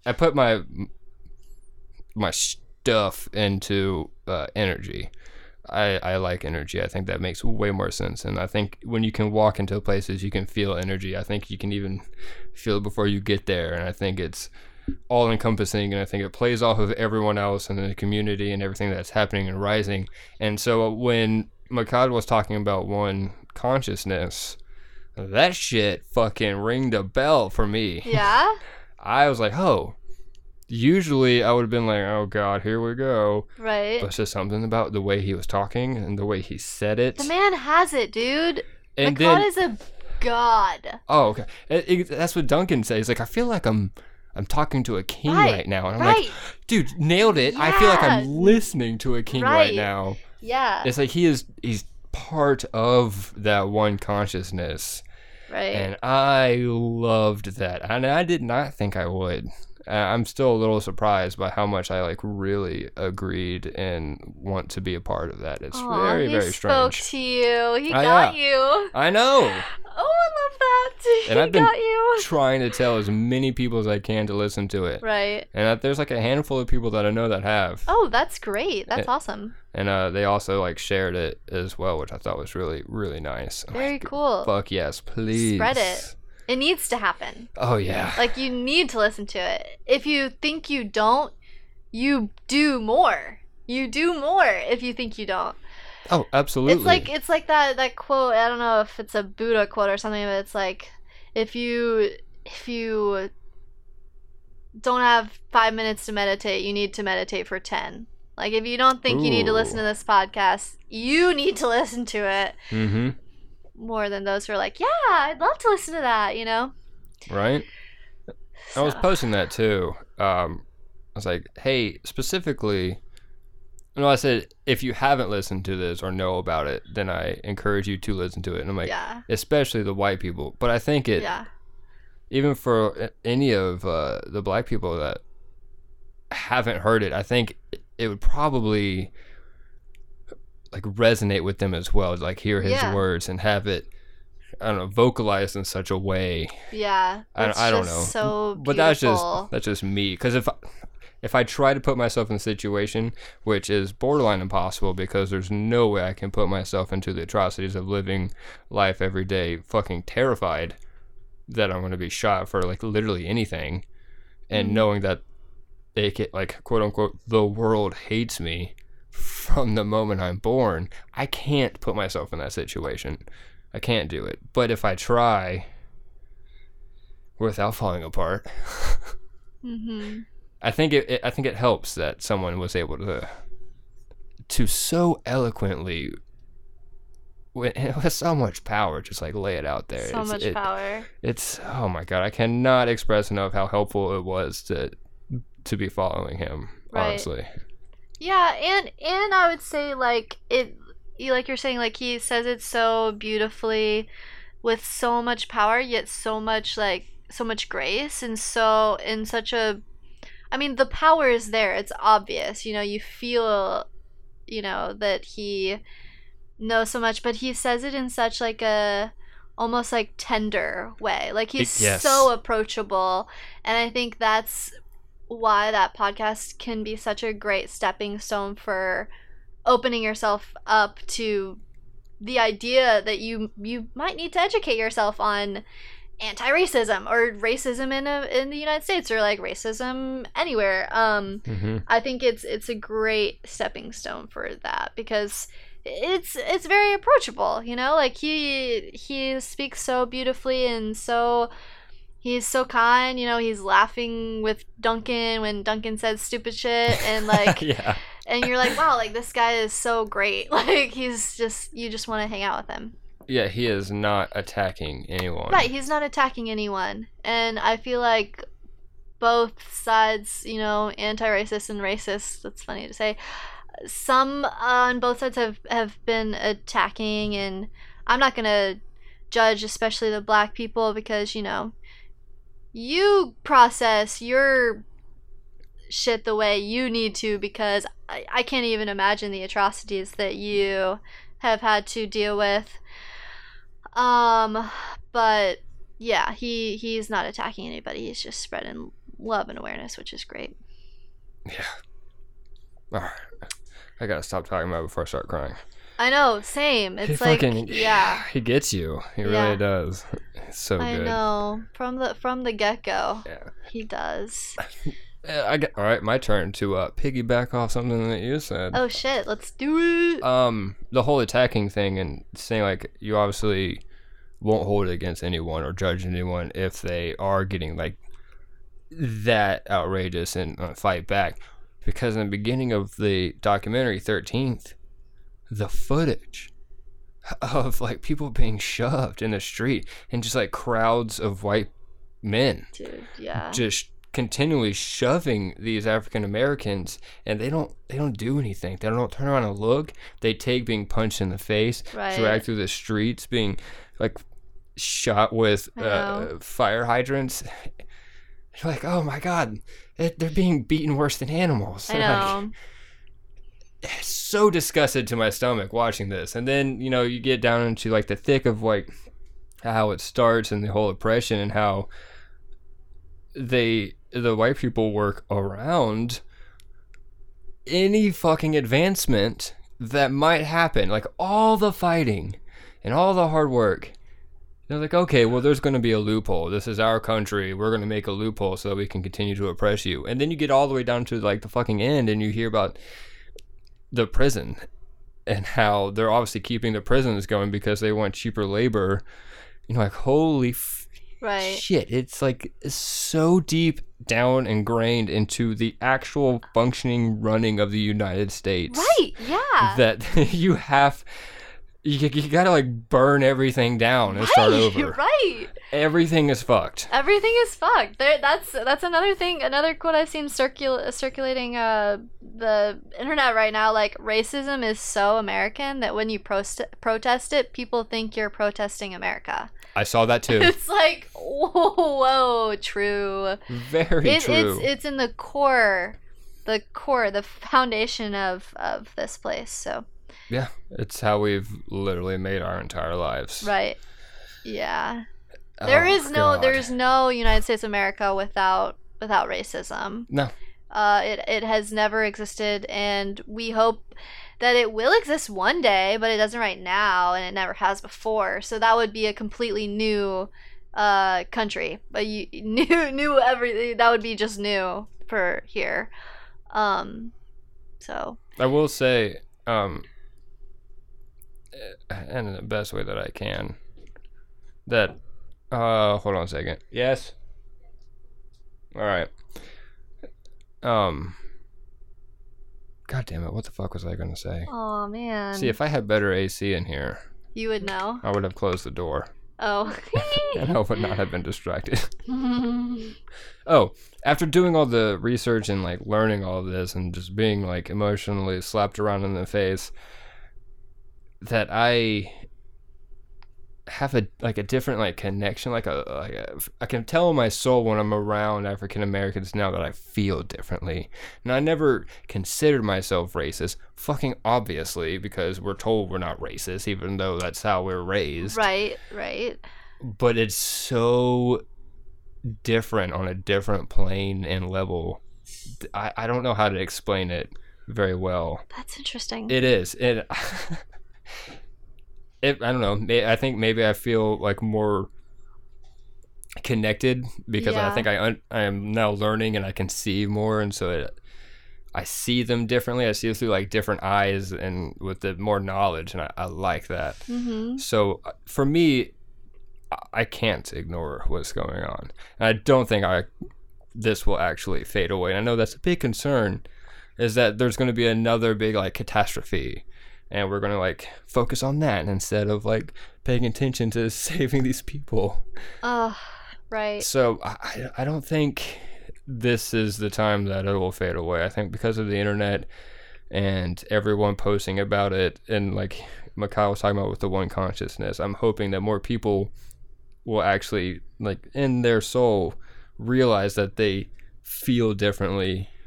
Speaker 2: I put my my stuff into uh, energy. I, I like energy. I think that makes way more sense. And I think when you can walk into places, you can feel energy. I think you can even feel it before you get there. And I think it's all encompassing. And I think it plays off of everyone else and the community and everything that's happening and rising. And so when Makad was talking about one consciousness, that shit fucking ringed a bell for me.
Speaker 1: yeah. <laughs>
Speaker 2: I was like, oh. Usually I would have been like, oh god, here we go.
Speaker 1: Right.
Speaker 2: But it's just something about the way he was talking and the way he said it.
Speaker 1: The man has it, dude.
Speaker 2: and
Speaker 1: the god
Speaker 2: then,
Speaker 1: is a god.
Speaker 2: oh, okay, It- it- that's what Duncan says. Like, I feel like I'm, I'm talking to a king
Speaker 1: Right,
Speaker 2: right, now, and I'm
Speaker 1: right.
Speaker 2: like, dude, nailed it. I feel like I'm listening to a king right,
Speaker 1: Right.
Speaker 2: now.
Speaker 1: Yeah.
Speaker 2: It's like he is, he's part of that one consciousness,
Speaker 1: right.
Speaker 2: and I loved that, and I did not think I would. Uh, I'm still a little surprised by how much I like really agreed and want to be a part of that. It's
Speaker 1: Aw,
Speaker 2: very,
Speaker 1: he
Speaker 2: very
Speaker 1: spoke
Speaker 2: strange.
Speaker 1: to you. He
Speaker 2: Ah,
Speaker 1: got
Speaker 2: yeah.
Speaker 1: you.
Speaker 2: I know.
Speaker 1: Oh, I love that. <laughs> He
Speaker 2: I've been
Speaker 1: got you.
Speaker 2: Trying to tell as many people as I can to listen to it,
Speaker 1: Right.
Speaker 2: and uh, there's like a handful of people that I know that have,
Speaker 1: Oh, that's great. That's
Speaker 2: Yeah.
Speaker 1: awesome.
Speaker 2: and uh, they also like shared it as well, which I thought was really, really nice.
Speaker 1: Very
Speaker 2: like,
Speaker 1: cool.
Speaker 2: Fuck yes, please
Speaker 1: Spread it. It needs to happen.
Speaker 2: Oh yeah.
Speaker 1: Like you need to listen to it. If you think you don't, you do more. You do more if you think you don't.
Speaker 2: oh, absolutely.
Speaker 1: It's like it's like that that quote. I don't know if it's a Buddha quote or something, but it's like if you if you don't have five minutes to meditate, you need to meditate for ten. Like if you don't think you need to listen to this podcast, you need to listen to it
Speaker 2: mm-hmm.
Speaker 1: More than those who are like, yeah, I'd love to listen to that. You know.
Speaker 2: Right. I was posting that too. Um, I was like, hey, specifically. No, I said if you haven't listened to this or know about it, then I encourage you to listen to it. And I'm like,
Speaker 1: yeah.
Speaker 2: especially the white people. But I think it,
Speaker 1: Yeah.
Speaker 2: even for any of uh, the black people that haven't heard it, I think it would probably like resonate with them as well. Like hear his
Speaker 1: Yeah.
Speaker 2: words and have it, I don't know, vocalized in such a way
Speaker 1: Yeah.
Speaker 2: I,
Speaker 1: It's
Speaker 2: I don't
Speaker 1: just
Speaker 2: know.
Speaker 1: So beautiful.
Speaker 2: but that's just that's just me. Because if I, if I try to put myself in a situation which is borderline impossible, because there's no way I can put myself into the atrocities of living life every day, fucking terrified that I'm going to be shot for like literally anything, and
Speaker 1: Mhm.
Speaker 2: knowing that they get like quote unquote the world hates me from the moment I'm born, I can't put myself in that situation. I can't do it. But if I try without falling apart,
Speaker 1: Mhm. <laughs>
Speaker 2: I think it, it I think it helps that someone was able to to so eloquently with, <laughs> with so much power just like lay it out there.
Speaker 1: So
Speaker 2: It's-
Speaker 1: much
Speaker 2: it-
Speaker 1: power.
Speaker 2: It's oh my god, I cannot express enough how helpful it was to to be following him.
Speaker 1: Right.
Speaker 2: Honestly,
Speaker 1: Yeah, and and I would say like it like you're saying like he says it so beautifully with so much power yet so much like so much grace and so in such a I mean the power is there. It's obvious. You know, you feel you know that he knows so much, but he says it in such like a almost like tender way. Like he's
Speaker 2: Yes.
Speaker 1: so approachable and I think that's why that podcast can be such a great stepping stone for opening yourself up to the idea that you you might need to educate yourself on anti-racism or racism in a, in the United States or like racism anywhere. Um
Speaker 2: hmm
Speaker 1: I think it's it's a great stepping stone for that because it's it's very approachable, you know? Like he he speaks so beautifully and so he's so kind, you know, he's laughing with Duncan when Duncan says stupid shit and <laughs> like
Speaker 2: yeah,
Speaker 1: and you're like, "Wow, like this guy is so great." <laughs> Like he's just you just want to hang out with him.
Speaker 2: yeah. He is not attacking anyone.
Speaker 1: Right, he's not attacking anyone. And I feel like both sides, you know, anti-racist and racist, that's funny to say. Some on both sides have have been attacking and I'm not going to judge especially the black people because, you know, you process your shit the way you need to because I, I can't even imagine the atrocities that you have had to deal with. Um, but yeah, he he's not attacking anybody. He's just spreading love and awareness, which is great.
Speaker 2: Yeah. All right. I gotta stop talking about it before I start crying.
Speaker 1: I know, same. It's
Speaker 2: he
Speaker 1: like
Speaker 2: fucking,
Speaker 1: yeah, <sighs>
Speaker 2: He gets you. He
Speaker 1: Yeah.
Speaker 2: really does. <laughs> It's so
Speaker 1: I
Speaker 2: good.
Speaker 1: know. From the from the get go,
Speaker 2: Yeah.
Speaker 1: he does. <laughs>
Speaker 2: I get, all right, my turn to uh, piggyback off something that you said.
Speaker 1: Oh shit, let's do it.
Speaker 2: Um, the whole attacking thing and saying like you obviously won't hold it against anyone or judge anyone if they are getting like that outrageous and uh, fight back, because in the beginning of the documentary Thirteenth, the footage <laughs> of like people being shoved in the street and just like crowds of white men
Speaker 1: Dude, yeah.
Speaker 2: just continually shoving these African Americans and they don't they don't do anything. They don't turn around and look. They take being punched in the face,
Speaker 1: Right.
Speaker 2: dragged through the streets, being like shot with uh, fire hydrants. You're like, oh my god, they- they're being beaten worse than animals.
Speaker 1: I
Speaker 2: Like,
Speaker 1: know.
Speaker 2: So disgusted to my stomach watching this. And then, you know, you get down into like the thick of like how it starts and the whole oppression and how they the white people work around any fucking advancement that might happen. Like all the fighting and all the hard work. They're like, okay, well, there's going to be a loophole. This is our country. We're going to make a loophole so that we can continue to oppress you. And then you get all the way down to like the fucking end and you hear about the prison and how they're obviously keeping the prisons going because they want cheaper labor. You know, like holy f-
Speaker 1: Right.
Speaker 2: shit! It's like so deep down ingrained into the actual functioning running of the United States
Speaker 1: Right. Yeah.
Speaker 2: that <laughs> you have. You, you gotta like burn everything down and start
Speaker 1: right. <laughs>
Speaker 2: over.
Speaker 1: Right.
Speaker 2: Everything is fucked.
Speaker 1: Everything is fucked. There, that's that's another thing. Another quote I've seen circul- circulating uh the internet right now. Like racism is so American that when you prost- protest it, people think you're protesting America.
Speaker 2: I saw that too. <laughs>
Speaker 1: It's like whoa, whoa true.
Speaker 2: Very
Speaker 1: It,
Speaker 2: true.
Speaker 1: it's it's in the core, the core, the foundation of of this place. So
Speaker 2: yeah, it's how we've literally made our entire lives.
Speaker 1: right, yeah. There
Speaker 2: Oh,
Speaker 1: is no
Speaker 2: God.
Speaker 1: there's no United States of America without without racism.
Speaker 2: no.
Speaker 1: Uh, it it has never existed, and we hope that it will exist one day, but it doesn't right now, and it never has before. So that would be a completely new uh country, but you <laughs> new new everything that would be just new for here. Um, so
Speaker 2: I will say, um, and in the best way that I can, that, uh, hold on a second. Yes. All right. Um. God damn it! What the fuck was I gonna say?
Speaker 1: oh man,
Speaker 2: See, if I had better AC in here,
Speaker 1: you would know.
Speaker 2: I would have closed the door.
Speaker 1: Oh. <laughs>
Speaker 2: and I would not have been distracted. <laughs> <laughs> Oh, after doing all the research and like learning all of this and just being like emotionally slapped around in the face, that I have a like a different like connection like a, like a I can tell my soul when I'm around African Americans now that I feel differently. And I never considered myself racist, fucking obviously because we're told we're not racist even though that's how we're raised
Speaker 1: right, right.
Speaker 2: but it's so different on a different plane and level. I, I don't know how to explain it very well.
Speaker 1: That's interesting.
Speaker 2: It is. It, <laughs> it I don't know. I think maybe I feel like more connected because I think I un- I am now learning and I can see more and so it, I see them differently. I see them through like different eyes and with the more knowledge and I, I like that.
Speaker 1: mm-hmm.
Speaker 2: So uh, for me, I- I can't ignore what's going on. And I don't think I this will actually fade away. And I know that's a big concern, is that there's going to be another big like catastrophe, and we're going to like focus on that instead of like paying attention to <laughs> saving these people.
Speaker 1: Oh, right.
Speaker 2: So I, I- don't think this is the time that it will fade away. I think because of the internet and everyone posting about it, and like Makai was talking about with the one consciousness, I'm hoping that more people will actually, like, in their soul, realize that they feel differently uh, uh,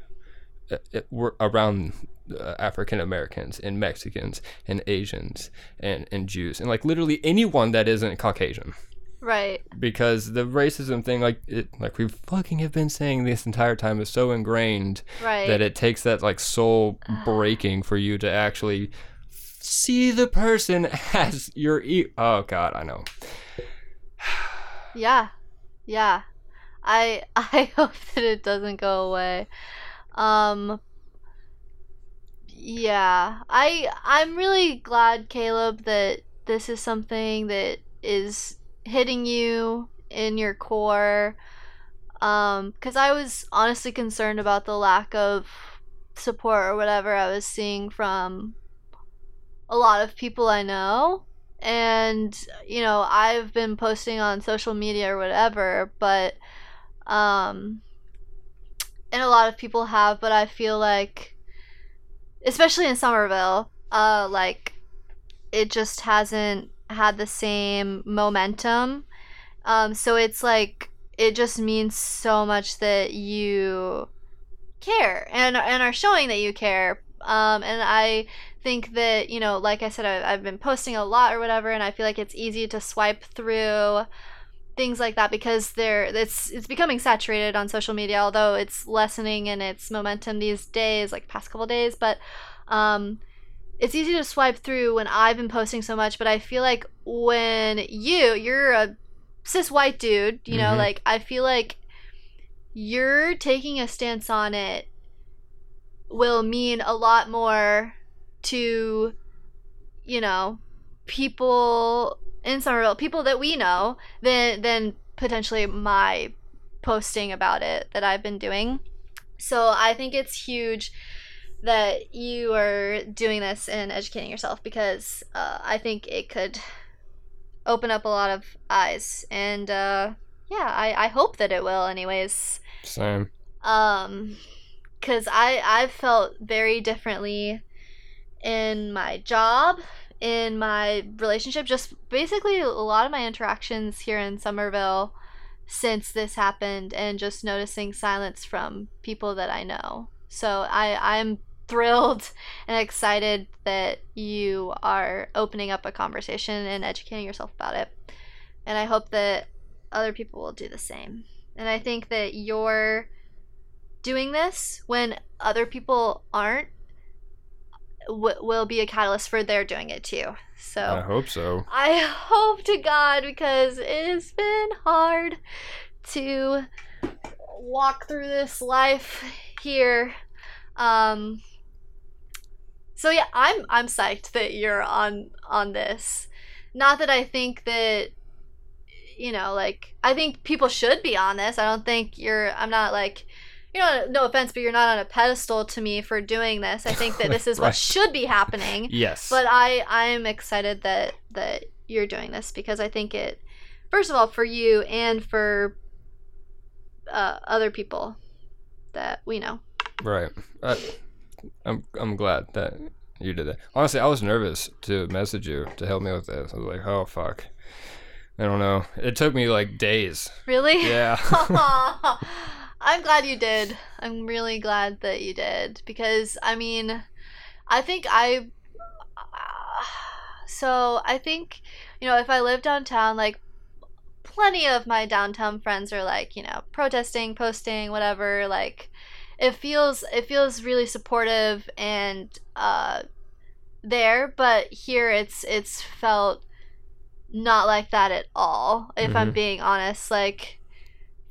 Speaker 2: we're around uh, African Americans and Mexicans and Asians and, and Jews and like literally anyone that isn't Caucasian
Speaker 1: Right.
Speaker 2: because the racism thing like it like we fucking have been saying this entire time is so ingrained
Speaker 1: Right.
Speaker 2: that it takes that like soul <sighs> breaking for you to actually see the person <laughs> as your e- oh god i know <sighs>
Speaker 1: Yeah. Yeah. I <laughs> I hope that it doesn't go away. Um Yeah. I I'm really glad Caleb that this is something that is hitting you in your core. Um cuz I was honestly concerned about the lack of support or whatever I was seeing from a lot of people I know and you know i've been posting on social media or whatever but um and a lot of people have but i feel like especially in summerville uh like it just hasn't had the same momentum. Um so it's like it just means so much that you care and and are showing that you care. Um and i think that you know like i said I, i've been posting a lot or whatever and i feel like it's easy to swipe through things like that because they're it's it's becoming saturated on social media although it's lessening in its momentum these days like past couple days but um it's easy to swipe through when i've been posting so much but i feel like when you you're a cis white dude you know
Speaker 2: Mhm.
Speaker 1: like i feel like you're taking a stance on it will mean a lot more to you know people in Summerville, people that we know, than than potentially my posting about it that I've been doing. So I think it's huge that you are doing this and educating yourself because uh, I think it could open up a lot of eyes and uh, yeah, I, I hope that it will anyways
Speaker 2: same
Speaker 1: um because i i've felt very differently in my job in my relationship just basically a lot of my interactions here in summerville since this happened and just noticing silence from people that i know. So i i'm thrilled <laughs> and excited that you are opening up a conversation and educating yourself about it. And i hope that other people will do the same. And i think that you're doing this when other people aren't w- will be a catalyst for their doing it too. So I
Speaker 2: hope so
Speaker 1: I hope to God because it has been hard to walk through this life here. Um so yeah, I'm I'm psyched that you're on on this. Not that I think that you know, like I think people should be on this. I don't think you're I'm not like you know, no offense, but you're not on a pedestal to me for doing this. I think that this is <laughs> what should be happening
Speaker 2: yes
Speaker 1: but i i'm excited that that you're doing this because i think it first of all for you and for uh, other people that we know.
Speaker 2: Right. I, I'm I'm glad that you did that. Honestly, I was nervous to message you to help me with this. I was like, oh fuck. I don't know. It took me like days.
Speaker 1: Really?
Speaker 2: Yeah. <laughs> <laughs>
Speaker 1: I'm glad you did. I'm really glad that you did because I mean, I think I. So I think you know if I live downtown, like plenty of my downtown friends are like you know protesting, posting, whatever. Like it feels it feels really supportive and uh there, but here it's it's felt not like that at all. If I'm
Speaker 2: Mhm.
Speaker 1: being honest, like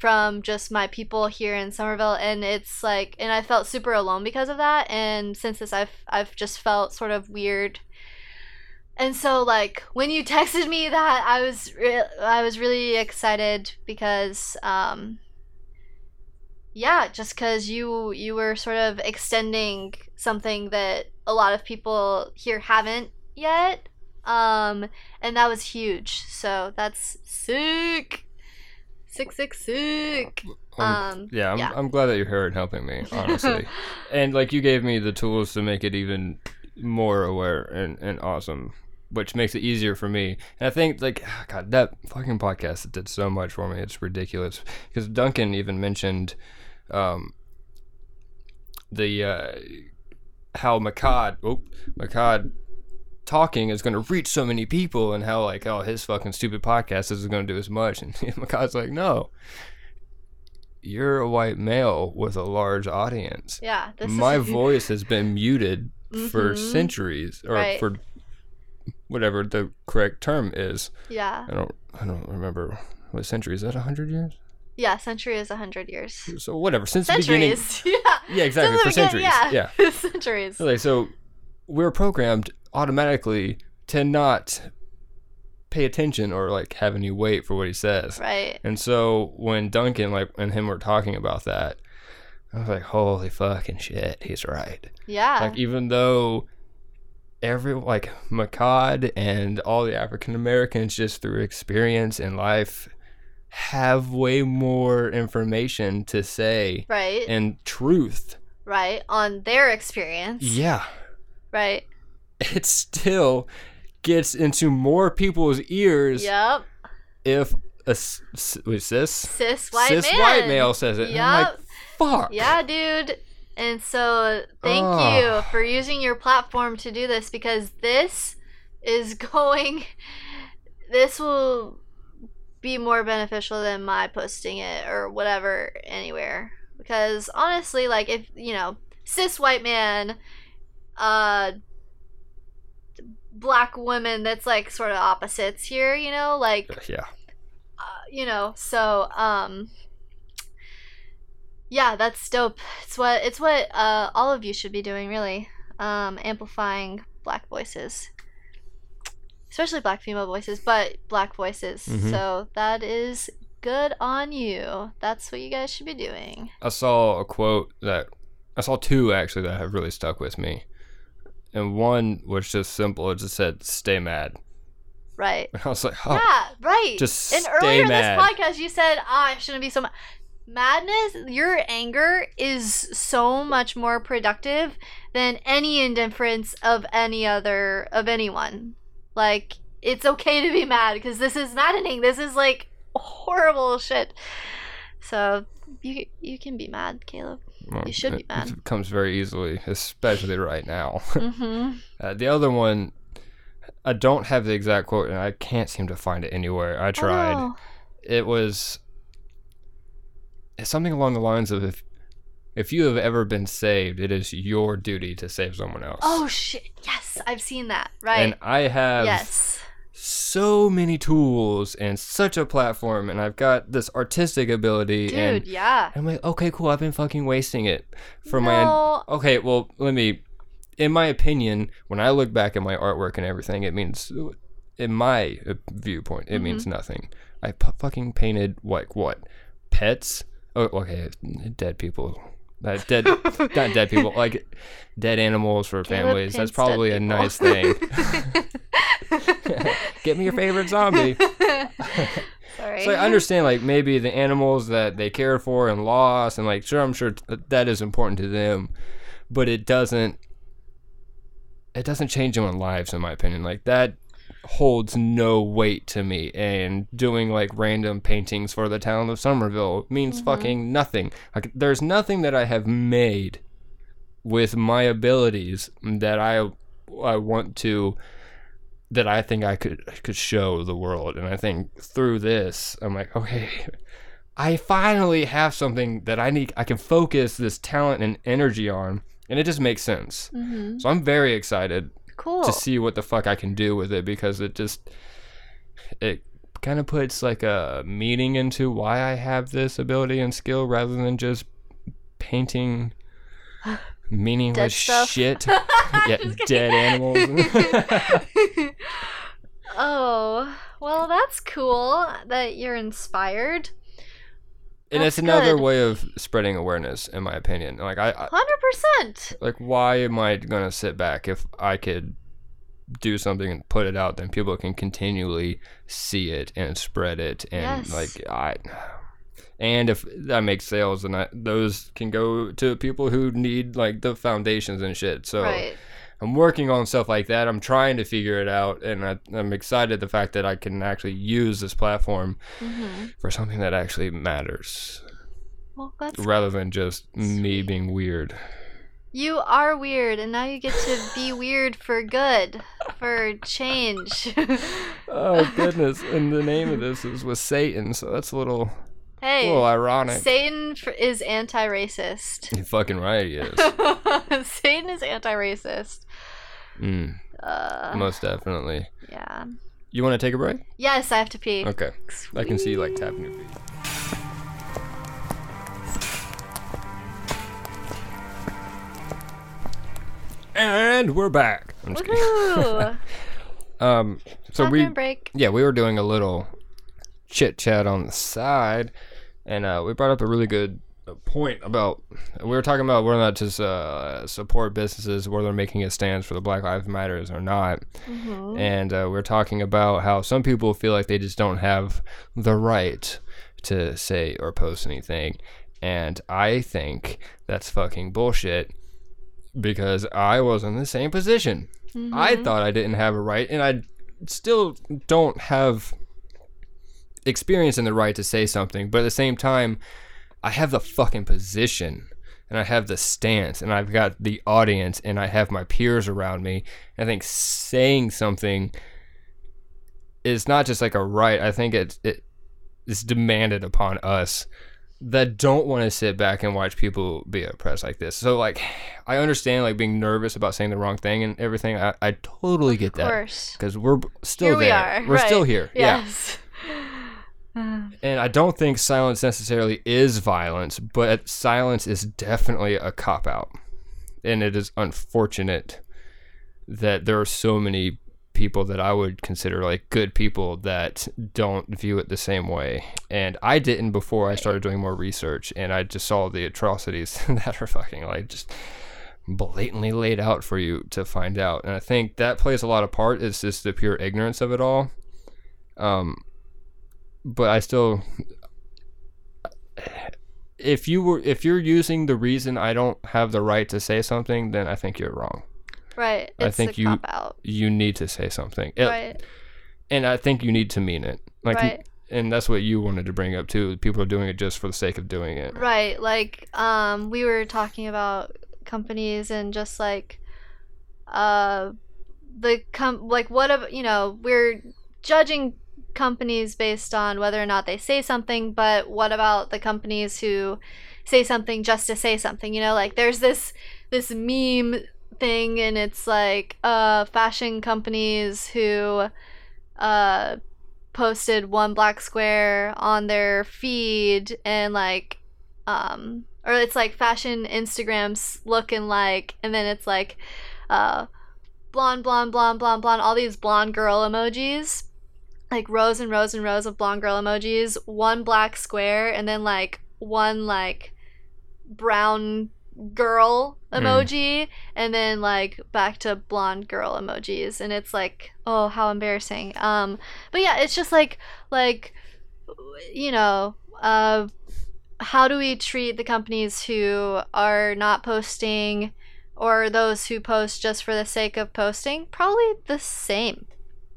Speaker 1: from just my people here in Summerville and it's like and I felt super alone because of that and since this I've I've just felt sort of weird. And so like when you <laughs> texted me that I was re- I was really excited because um yeah just cuz you you were sort of extending something that a lot of people here haven't yet um and that was huge. So that's sick sick sick sick
Speaker 2: Um,
Speaker 1: um
Speaker 2: yeah, I'm,
Speaker 1: yeah.
Speaker 2: I'm glad that you're here and helping me, <laughs> honestly. and like you gave me the tools to make it even more aware and, and awesome, which makes it easier for me. And I think like <sighs> God, that fucking podcast did so much for me. It's ridiculous because Duncan even mentioned um, the uh, how Makad, oh, Makad talking is going to reach so many people and how like oh his fucking stupid podcast isn't going to do as much <laughs> and Makad's like no you're a white male with a large audience.
Speaker 1: yeah this
Speaker 2: My
Speaker 1: is <laughs>
Speaker 2: voice has been muted for
Speaker 1: Mhm.
Speaker 2: centuries, or
Speaker 1: Right.
Speaker 2: for whatever the correct term is.
Speaker 1: yeah
Speaker 2: I don't, I don't remember what century is that. hundred years?
Speaker 1: yeah century is a hundred years
Speaker 2: So whatever. Since the beginning, <laughs>
Speaker 1: yeah
Speaker 2: yeah, exactly for centuries. Yeah.
Speaker 1: yeah centuries
Speaker 2: Okay, so we're programmed automatically to not pay attention or like have any weight for what he says.
Speaker 1: right
Speaker 2: And so when Duncan like and him were talking about that, I was like, "Holy fucking shit, he's right."
Speaker 1: yeah
Speaker 2: Like even though every like Makad and all the African Americans just through experience in life have way more information to say
Speaker 1: right
Speaker 2: and truth.
Speaker 1: right on their experience
Speaker 2: Yeah,
Speaker 1: right <laughs>
Speaker 2: it still gets into more people's ears
Speaker 1: yep
Speaker 2: if a s- s- was cis
Speaker 1: cis white
Speaker 2: cis
Speaker 1: man
Speaker 2: white male says it. I'm like,
Speaker 1: Yep.
Speaker 2: fuck.
Speaker 1: yeah dude and so thank
Speaker 2: Ugh.
Speaker 1: you for using your platform to do this because this is <laughs> going this will be more beneficial than my posting it or whatever anywhere because honestly like if you know cis white man uh black women that's like sort of opposites here you know like
Speaker 2: Yeah.
Speaker 1: uh, you know so um yeah that's dope it's what it's what uh all of you should be doing really um amplifying black voices especially black female voices but black voices
Speaker 2: Mhm.
Speaker 1: so that is good on you that's what you guys should be doing
Speaker 2: I saw a quote that I saw two actually that have really stuck with me. And one was just simple. It just said, stay mad.
Speaker 1: right
Speaker 2: And <laughs> I was like, oh,
Speaker 1: yeah right
Speaker 2: just
Speaker 1: and
Speaker 2: stay
Speaker 1: earlier in
Speaker 2: mad.
Speaker 1: this podcast you said ah, i shouldn't be so mad madness your anger is so much more productive than any indifference of any other of anyone like it's okay to be mad because this is maddening this is like horrible shit so you you can be mad caleb
Speaker 2: Well,
Speaker 1: You should be mad.
Speaker 2: It comes very easily, especially right now. <laughs>
Speaker 1: mm-hmm.
Speaker 2: uh, the other one, I don't have the exact quote, and I can't seem to find it anywhere. I tried.
Speaker 1: oh,
Speaker 2: It was something along the lines of if if you have ever been saved, it is your duty to save someone else.
Speaker 1: oh shit yes i've seen that right
Speaker 2: And I have
Speaker 1: yes
Speaker 2: so many tools and such a platform, and I've got this artistic ability,
Speaker 1: dude
Speaker 2: and
Speaker 1: yeah
Speaker 2: I'm like, okay, cool. I've been fucking wasting it for my. Okay, well, let me. In my opinion, when I look back at my artwork and everything, it means, in my uh, viewpoint, it means
Speaker 1: Mm-hmm.
Speaker 2: nothing. I fucking painted like what pets? Oh, okay, dead people. Uh, dead, <laughs> not dead people, like dead animals for
Speaker 1: Caleb
Speaker 2: families. That's probably a nice thing. <laughs> <laughs> <laughs> Get me your favorite zombie. <laughs>
Speaker 1: sorry.
Speaker 2: So I understand, like maybe the animals that they care for and lost, and like sure, I'm sure that is important to them, but it doesn't. It doesn't change anyone's lives, in my opinion. Like that holds no weight to me, and doing like random paintings for the town of Summerville means mm-hmm. fucking nothing. Like there's nothing that I have made with my abilities that I I want to that I think I could could show the world. And I think through this, I'm like, okay, <laughs> I finally have something that I need. I can focus this talent and energy on, and it just makes sense.
Speaker 1: hmm
Speaker 2: So I'm very excited
Speaker 1: Cool.
Speaker 2: to see what the fuck I can do with it because it just it kind of puts like a meaning into why I have this ability and skill rather than just painting <laughs> meaningless shit. <laughs> Yeah, dead animals. <laughs>
Speaker 1: oh, well, that's cool that you're inspired.
Speaker 2: and it's another
Speaker 1: good.
Speaker 2: way of spreading awareness in my opinion like I, I
Speaker 1: Hundred percent.
Speaker 2: like why am i gonna sit back if i could do something and put it out then people can continually see it and spread it and
Speaker 1: Yes.
Speaker 2: like i and if that makes sales and I, those can go to people who need like the foundations and shit so
Speaker 1: Right.
Speaker 2: i'm working on stuff like that i'm trying to figure it out and I, i'm excited the fact that i can actually use this platform
Speaker 1: hmm
Speaker 2: for something that actually matters
Speaker 1: Well, that's
Speaker 2: rather than just me being weird.
Speaker 1: you are weird, and now you get to be weird for good, for change. <laughs>
Speaker 2: Oh goodness! And the name of this is with Satan, so that's a little, a
Speaker 1: hey,
Speaker 2: little ironic.
Speaker 1: Satan is anti-racist.
Speaker 2: You're fucking right, he is. <laughs>
Speaker 1: Satan is anti-racist.
Speaker 2: Mm,
Speaker 1: Uh,
Speaker 2: most definitely.
Speaker 1: yeah.
Speaker 2: You want to take a break?
Speaker 1: Yes, I have to pee.
Speaker 2: Okay. I can see you like tapping your feet. And we're back. I'm just.
Speaker 1: Woohoo! <laughs>
Speaker 2: Um, so we
Speaker 1: break.
Speaker 2: yeah, we were doing a little chit chat on the side, and uh, we brought up a really good uh, point about we were talking about whether or not to uh, support businesses, whether they're making a stand for the Black Lives Matters or not,
Speaker 1: Mhm.
Speaker 2: and uh, we are talking about how some people feel like they just don't have the right to say or post anything, and I think that's fucking bullshit because I was in the same position. I
Speaker 1: Mhm.
Speaker 2: thought I didn't have a right, and I still don't have experience in the right to say something. But at the same time, I have the fucking position, and I have the stance, and I've got the audience, and I have my peers around me. I think saying something is not just like a right. I think it it is demanded upon us that don't want to sit back and watch people be oppressed like this. So like I understand like being nervous about saying the wrong thing and everything. I, I totally get
Speaker 1: Of
Speaker 2: that
Speaker 1: course.
Speaker 2: because we're still
Speaker 1: Here we
Speaker 2: there.
Speaker 1: are.
Speaker 2: We're still
Speaker 1: right.
Speaker 2: here. Yeah. <laughs>
Speaker 1: Yes.
Speaker 2: And I don't think silence necessarily is violence, but silence is definitely a cop out. And it is unfortunate that there are so many people that I would consider like good people that don't view it the same way. And I didn't before I started doing more research and I just saw the atrocities <laughs> that are fucking like just blatantly laid out for you to find out. And I think that plays a lot of part. It's just the pure ignorance of it all. Um, but I still, if you were, if you're using the reason I don't have the right to say something, then I think you're wrong.
Speaker 1: Right.
Speaker 2: I think
Speaker 1: a
Speaker 2: you-
Speaker 1: cop out.
Speaker 2: You need to say something, It-
Speaker 1: right.
Speaker 2: and I think you need to mean it. Like,
Speaker 1: Right.
Speaker 2: and that's what you wanted to bring up too. People are doing it just for the sake of doing it.
Speaker 1: Right. Like, um, we were talking about companies and just like, uh, the com like what of you know we're judging companies based on whether or not they say something, but what about the companies who say something just to say something? You know, like there's this this meme thing, and it's like uh, fashion companies who uh posted one black square on their feed and like um or it's like fashion instagrams looking like and then it's like uh blonde blonde blonde blonde blonde all these blonde girl emojis like rows and rows and rows of blonde girl emojis one black square and then like one like brown girl
Speaker 2: Mm.
Speaker 1: emoji and then like back to blonde girl emojis and it's like oh how embarrassing um but yeah it's just like like you know, uh, how do we treat the companies who are not posting or those who post just for the sake of posting? Probably the same.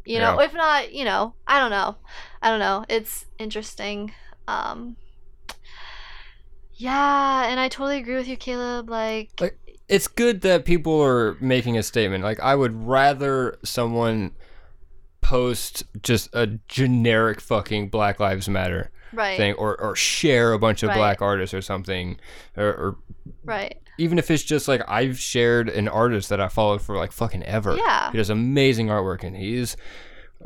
Speaker 1: You know,
Speaker 2: Yeah.
Speaker 1: if not, you know, I don't know. I don't know. It's interesting. Um Yeah, and I totally agree with you, Caleb. Like,
Speaker 2: Like- It's good that people are making a statement. Like I would rather someone post just a generic fucking Black Lives Matter
Speaker 1: right,
Speaker 2: thing or, or share a bunch of
Speaker 1: Right.
Speaker 2: black artists or something or, or
Speaker 1: right.
Speaker 2: Even if it's just like I've shared an artist that I followed for like fucking ever.
Speaker 1: Yeah.
Speaker 2: He does amazing artwork and he's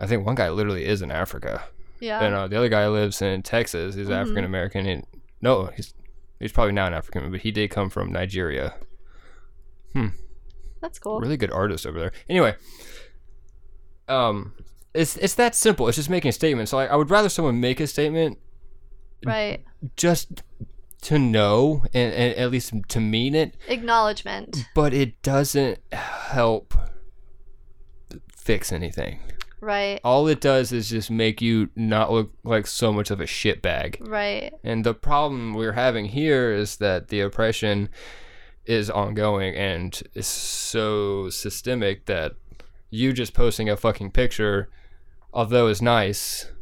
Speaker 2: I think one guy literally is in Africa.
Speaker 1: Yeah.
Speaker 2: And uh, the other guy lives in Texas. He's
Speaker 1: Mhm.
Speaker 2: African American and no, he's he's probably not an African, but he did come from Nigeria. Hmm.
Speaker 1: That's cool.
Speaker 2: Really good artist over there. Anyway, um it's it's that simple. It's just making a statement. So like, I would rather someone make a statement
Speaker 1: Right.
Speaker 2: just to know and, and at least to mean it
Speaker 1: Acknowledgement.
Speaker 2: but it doesn't help fix anything.
Speaker 1: Right.
Speaker 2: All it does is just make you not look like so much of a shitbag.
Speaker 1: Right.
Speaker 2: And the problem we're having here is that the oppression is ongoing and is so systemic that you just posting a fucking picture, although is nice,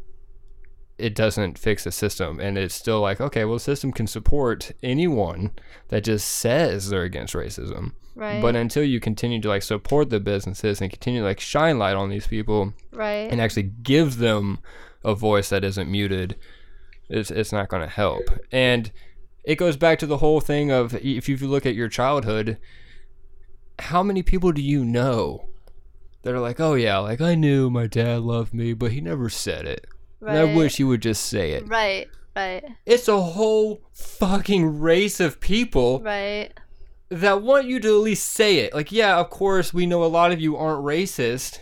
Speaker 2: it doesn't fix the system. And it's still like, okay, well, the system can support anyone that just says they're against racism.
Speaker 1: Right.
Speaker 2: But until you continue to like support the businesses and continue to like shine light on these people
Speaker 1: right.
Speaker 2: and actually give them a voice that isn't muted, it's it's not going to help. And it goes back to the whole thing of if you look at your childhood, how many people do you know that are like, oh yeah, like I knew my dad loved me, but he never said it. And I wish you would just say it.
Speaker 1: Right. Right.
Speaker 2: It's a whole fucking race of people
Speaker 1: Right.
Speaker 2: that want you to at least say it. Like, yeah, of course, we know a lot of you aren't racist.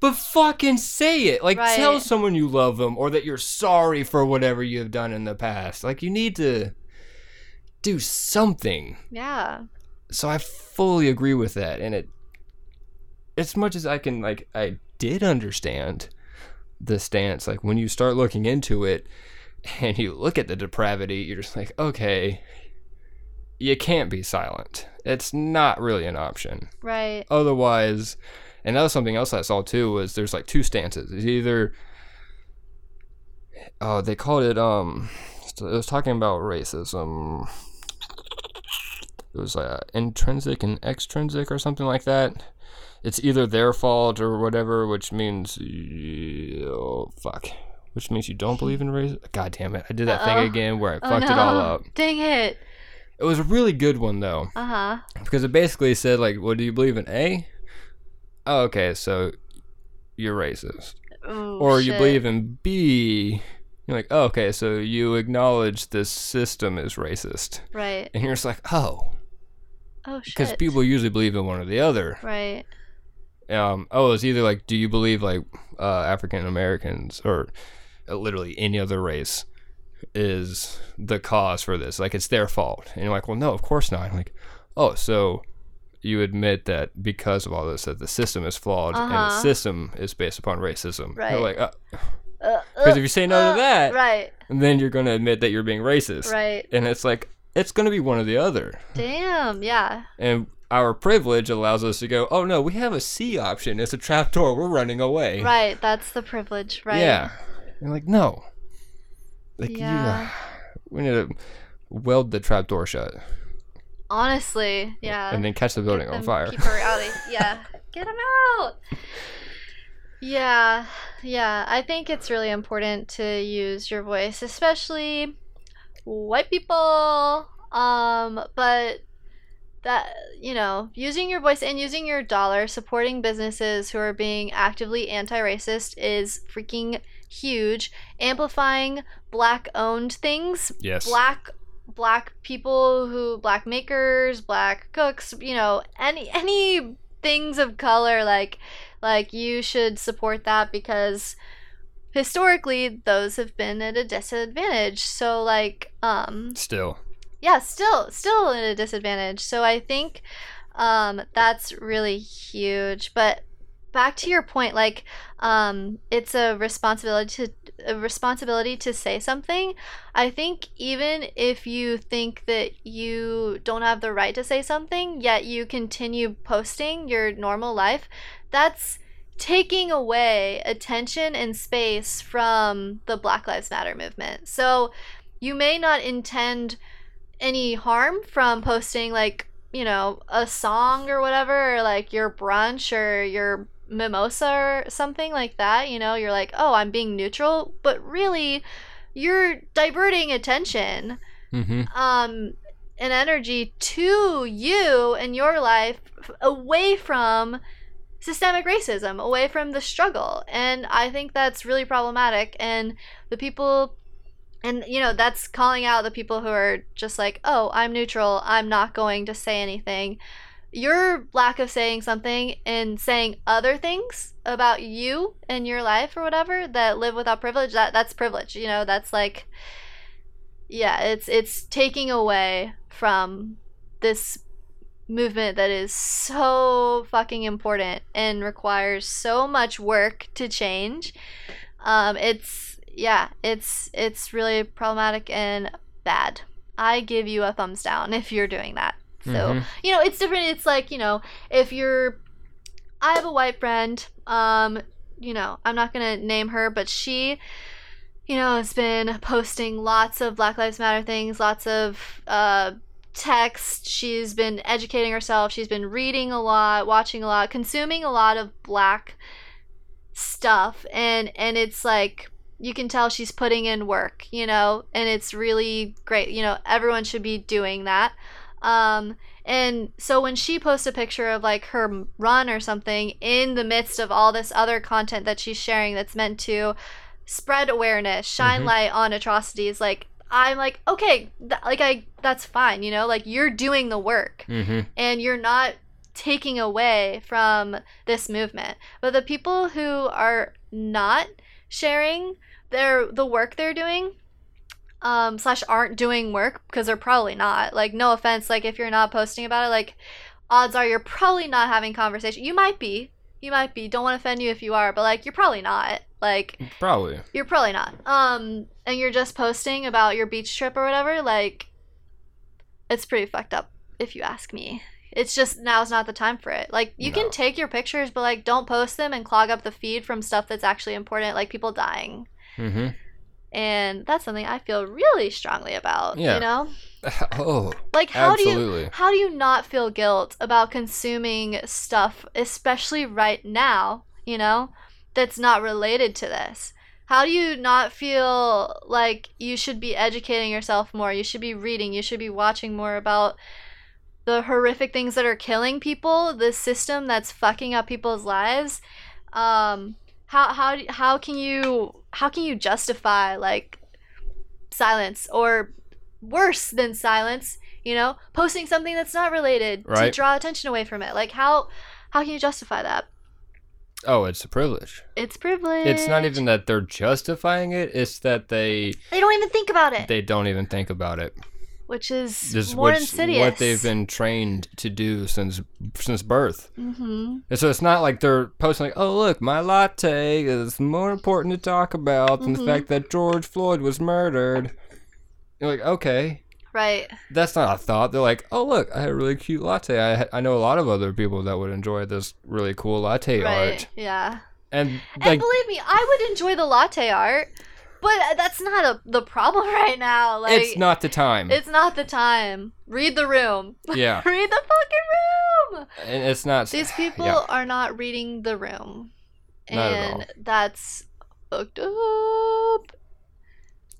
Speaker 2: But fucking say it. Like,
Speaker 1: Right.
Speaker 2: tell someone you love them or that you're sorry for whatever you have done in the past. Like, you need to do something.
Speaker 1: Yeah.
Speaker 2: So I fully agree with that. And it, as much as I can, like, I did understand the stance. Like, when you start looking into it <laughs> and you look at the depravity, you're just like, okay, you can't be silent. It's not really an option.
Speaker 1: Right.
Speaker 2: Otherwise, and that was something else I saw too, was there's like two stances. It's either, oh, they called it, um, it was talking about racism. It was uh, intrinsic and extrinsic or something like that. It's either their fault or whatever, which means, oh, fuck. Which means you don't believe in racism. God damn it. I did that
Speaker 1: Uh-oh.
Speaker 2: thing again where I
Speaker 1: Oh,
Speaker 2: fucked it all up.
Speaker 1: Dang it.
Speaker 2: It was a really good one, though
Speaker 1: Uh huh.
Speaker 2: because it basically said like, "What do you believe in?" A. Oh, okay, so you're racist, or you believe in B. You're like, oh, okay, so you acknowledge this system is racist,
Speaker 1: Right.
Speaker 2: and you're just like, oh,
Speaker 1: Oh
Speaker 2: because people usually believe in one or the other.
Speaker 1: Right.
Speaker 2: Um, oh, it's either like, do you believe like uh, African Americans or uh, literally any other race is the cause for this? Like, it's their fault. And you're like, well, no, of course not. I'm like, oh, so you admit that because of all this, that the system is flawed and the
Speaker 1: Uh-huh.
Speaker 2: system is based upon racism.
Speaker 1: Right.
Speaker 2: You're like,
Speaker 1: Uh,
Speaker 2: because if you say no
Speaker 1: uh,
Speaker 2: to that,
Speaker 1: Right.
Speaker 2: then you're going to admit that you're being racist.
Speaker 1: Right.
Speaker 2: And it's like, it's going to be one or the other.
Speaker 1: Damn. Yeah.
Speaker 2: And our privilege allows us to go, oh no, we have a C option. It's a trapdoor. We're running away.
Speaker 1: Right. That's the privilege. Right.
Speaker 2: Yeah. And like, no. Like,
Speaker 1: Yeah.
Speaker 2: you, <sighs> we need to weld the trapdoor shut
Speaker 1: Honestly. Yeah.
Speaker 2: and then catch the building
Speaker 1: Get
Speaker 2: on fire.
Speaker 1: Keep her out. Of, yeah. <laughs> Get them out. Yeah. Yeah. I think it's really important to use your voice, especially white people. Um, but that you know, using your voice and using your dollar, supporting businesses who are being actively anti-racist is freaking huge. Amplifying black-owned things
Speaker 2: Yes.
Speaker 1: black black people who black makers black cooks you know any any things of color like like you should support that because historically those have been at a disadvantage so like um
Speaker 2: Still.
Speaker 1: Yeah still still at a disadvantage. So i think um that's really huge. But back to your point like um it's a responsibility to a responsibility to say something. I think even if you think that you don't have the right to say something yet you continue posting your normal life that's taking away attention and space from the black lives matter movement. So you may not intend any harm from posting like you know a song or whatever or like your brunch or your mimosa or something like that you know you're like oh i'm being neutral. But really you're diverting attention
Speaker 2: Mm-hmm.
Speaker 1: um and energy to you and your life away from systemic racism away from the struggle. And i think that's really problematic. And the people and you know that's calling out the people who are just like oh i'm neutral. I'm not going to say anything. Your lack of saying something and saying other things about you and your life or whatever that live without privilege that that's privilege you know? That's like yeah it's it's taking away from this movement that is so fucking important and requires so much work to change. Um it's yeah it's it's really problematic and bad. I give you a thumbs down if you're doing that. So
Speaker 2: Mhm.
Speaker 1: you know it's different. It's like you know if you're i have a white friend um you know i'm not gonna name her but she you know has been posting lots of black lives matter things lots of uh text she's been educating herself. She's been reading a lot watching a lot consuming a lot of black stuff. And and it's like you can tell she's putting in work you know and it's really great you know everyone should be doing that um and so when she posts a picture of like her run or something in the midst of all this other content that she's sharing that's meant to spread awareness shine
Speaker 2: Mhm.
Speaker 1: light on atrocities like i'm like okay th- like i that's fine you know like you're doing the work
Speaker 2: Mm-hmm.
Speaker 1: and you're not taking away from this movement. But the people who are not sharing their the work they're doing, um, slash aren't doing work because they're probably not. Like, no offense, like if you're not posting about it, like odds are you're probably not having conversation. You might be. You might be. Don't want to offend you if you are, but like you're probably not. Like
Speaker 2: Probably.
Speaker 1: you're probably not. Um, and you're just posting about your beach trip or whatever. Like, it's pretty fucked up, if you ask me. It's just now's not the time for it. Like, you
Speaker 2: No.
Speaker 1: can take your pictures, but like, don't post them and clog up the feed from stuff that's actually important, like people dying.
Speaker 2: Mm-hmm.
Speaker 1: And that's something I feel really strongly about.
Speaker 2: Yeah.
Speaker 1: You know, <laughs>
Speaker 2: Oh,
Speaker 1: like how do you how do you not feel guilt about consuming stuff, especially right now, you know, that's not related to this? How do you not feel like you should be educating yourself more? You should be reading, you should be watching more about the horrific things that are killing people, the system that's fucking up people's lives. Um how how how can you how can you justify like silence or worse than silence you know posting something that's not related to draw attention away from it like how how can you justify that
Speaker 2: Oh, it's a privilege.
Speaker 1: it's privilege
Speaker 2: It's not even that they're justifying it. It's that they
Speaker 1: they don't even think about it
Speaker 2: they don't even think about it.
Speaker 1: Which is
Speaker 2: This is
Speaker 1: more
Speaker 2: which-
Speaker 1: insidious
Speaker 2: what they've been trained to do since since birth.
Speaker 1: mm-hmm.
Speaker 2: And so it's not like they're posting like, "Oh, look, my latte is more important to talk about than
Speaker 1: Mhm.
Speaker 2: the fact that George Floyd was murdered." You're like, "Okay,
Speaker 1: right
Speaker 2: that's not a thought." They're like, "Oh, look, I had a really cute latte. I I know a lot of other people that would enjoy this really cool latte
Speaker 1: right
Speaker 2: art."
Speaker 1: yeah
Speaker 2: And
Speaker 1: and
Speaker 2: like,
Speaker 1: believe me i would enjoy the latte art but that's not a, the problem <laughs> right now like
Speaker 2: it's not the time.
Speaker 1: it's not the time read the room <laughs>
Speaker 2: yeah,
Speaker 1: read the fucking room
Speaker 2: and it's not.
Speaker 1: These <sighs> people
Speaker 2: Yeah.
Speaker 1: are not reading the room.
Speaker 2: Not
Speaker 1: and that's fucked up.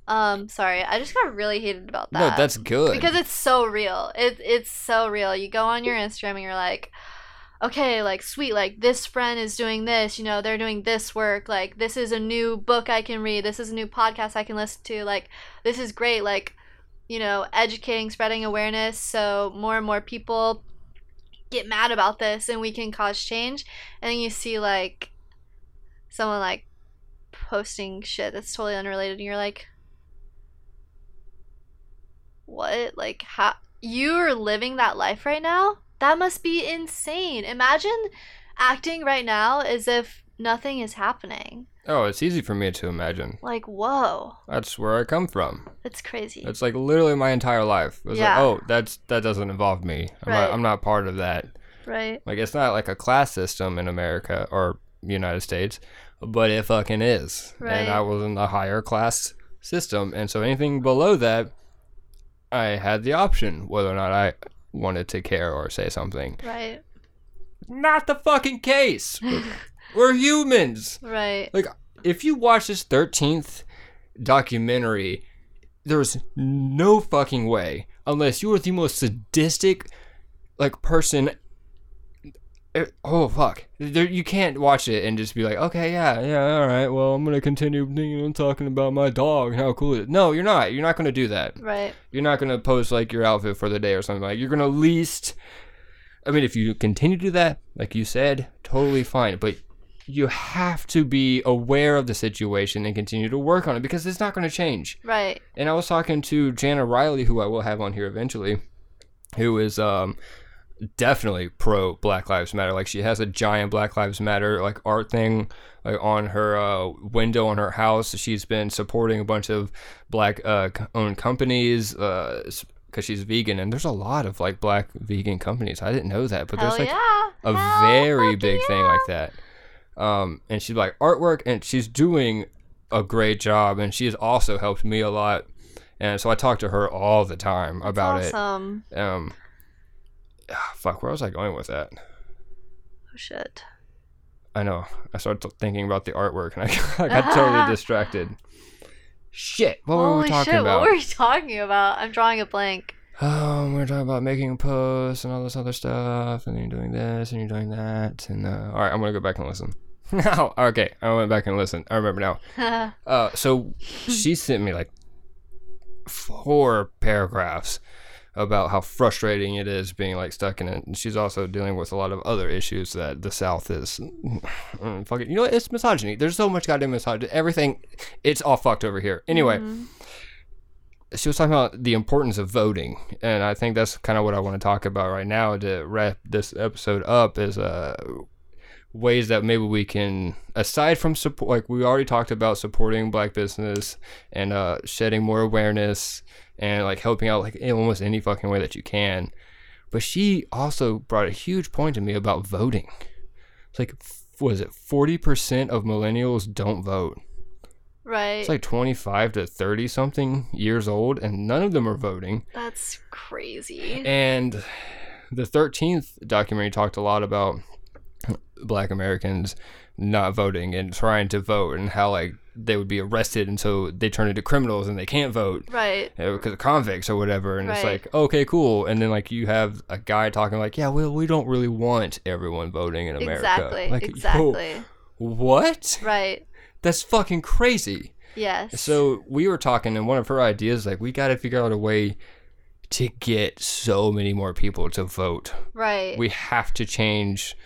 Speaker 1: Um, sorry, I just got really heated about that.
Speaker 2: No, that's good.
Speaker 1: because it's so real. It it's so real. You go on your Instagram and you're like, okay, like sweet, like this friend is doing this, you know, they're doing this work, like this is a new book I can read, this is a new podcast I can listen to, like this is great, like, you know, educating, spreading awareness so more and more people get mad about this and we can cause change. And then you see like someone like posting shit that's totally unrelated and you're like what? Like how you're living that life right now? That must be insane. Imagine acting right now as if nothing is happening.
Speaker 2: Oh, it's easy for me to imagine.
Speaker 1: Like, whoa,
Speaker 2: That's where I come from.
Speaker 1: that's crazy.
Speaker 2: It's like literally my entire life. It's
Speaker 1: Yeah.
Speaker 2: like, oh, that's that doesn't involve me. I'm,
Speaker 1: Right.
Speaker 2: not, I'm not part of that.
Speaker 1: right.
Speaker 2: Like it's not like a class system in America or United States, but it fucking is.
Speaker 1: Right.
Speaker 2: And I was in the higher class system, and so anything below that, I had the option whether or not I wanted to care or say something.
Speaker 1: Right.
Speaker 2: Not the fucking case. We're- <laughs> We're humans.
Speaker 1: Right.
Speaker 2: Like if you watch this 13th documentary, there's no fucking way unless you are the most sadistic like person it- oh fuck. There, you can't watch it and just be like okay yeah yeah all right well i'm gonna continue thinking i'm talking about my dog and how cool it is. No you're not. You're not gonna do that.
Speaker 1: Right.
Speaker 2: you're not gonna post like your outfit for the day or something like you're gonna least i mean if you continue to do that like you said totally fine but you have to be aware of the situation and continue to work on it because it's not going to change.
Speaker 1: Right.
Speaker 2: and i was talking to jana riley who i will have on here eventually who is um definitely pro black lives matter like she has a giant black lives matter like art thing like on her uh, window on her house she's been supporting a bunch of black uh, owned companies uh because she's vegan and there's a lot of like black vegan companies i didn't know that but
Speaker 1: Hell
Speaker 2: there's like
Speaker 1: yeah.
Speaker 2: a
Speaker 1: Hell
Speaker 2: very big thing like that. Um, and she's like artwork, and she's doing a great job, and she has also helped me a lot. And so I talk to her all the time about
Speaker 1: awesome.
Speaker 2: it. Um, ah, fuck, where was I going with that?
Speaker 1: Oh shit.
Speaker 2: I know. I started t- thinking about the artwork, and I, <laughs> I got totally <laughs> distracted. Shit, what were we talking
Speaker 1: shit!
Speaker 2: about?
Speaker 1: What were we talking about? I'm drawing a blank.
Speaker 2: Oh, we we're talking about making posts and all this other stuff, and you're doing this and you're doing that, and uh, all right, I'm gonna go back and listen. <laughs> Now, okay, I went back and listened. I remember now. Uh, so she sent me like four paragraphs about how frustrating it is being like stuck in it. And she's also dealing with a lot of other issues that the South is <sighs> mm, fucking. You know, what? it's misogyny. There's so much goddamn misogyny. Everything, it's all fucked over here. Anyway
Speaker 1: Mhm.
Speaker 2: she was talking about the importance of voting and i think that's kind of what i want to talk about right now to wrap this episode up is uh ways that maybe we can aside from support like we already talked about supporting black business and uh shedding more awareness and like helping out like in almost any fucking way that you can but she also brought a huge point to me about voting it's like was it 40% of millennials don't vote
Speaker 1: Right.
Speaker 2: it's like 25 to 30 something years old, and none of them are voting.
Speaker 1: That's crazy.
Speaker 2: And the 13th documentary talked a lot about black Americans not voting and trying to vote, and how like they would be arrested, and so they turn into criminals and they can't vote
Speaker 1: Right.
Speaker 2: because of convicts or whatever. And it's like, okay, cool. And then like you have a guy talking like, yeah, well, we don't really want everyone voting in America.
Speaker 1: Exactly.
Speaker 2: Like, yo,
Speaker 1: exactly.
Speaker 2: what?
Speaker 1: Right.
Speaker 2: That's fucking crazy.
Speaker 1: Yes.
Speaker 2: So we were talking, and one of her ideas, like, we got to figure out a way to get so many more people to vote.
Speaker 1: Right.
Speaker 2: We have to change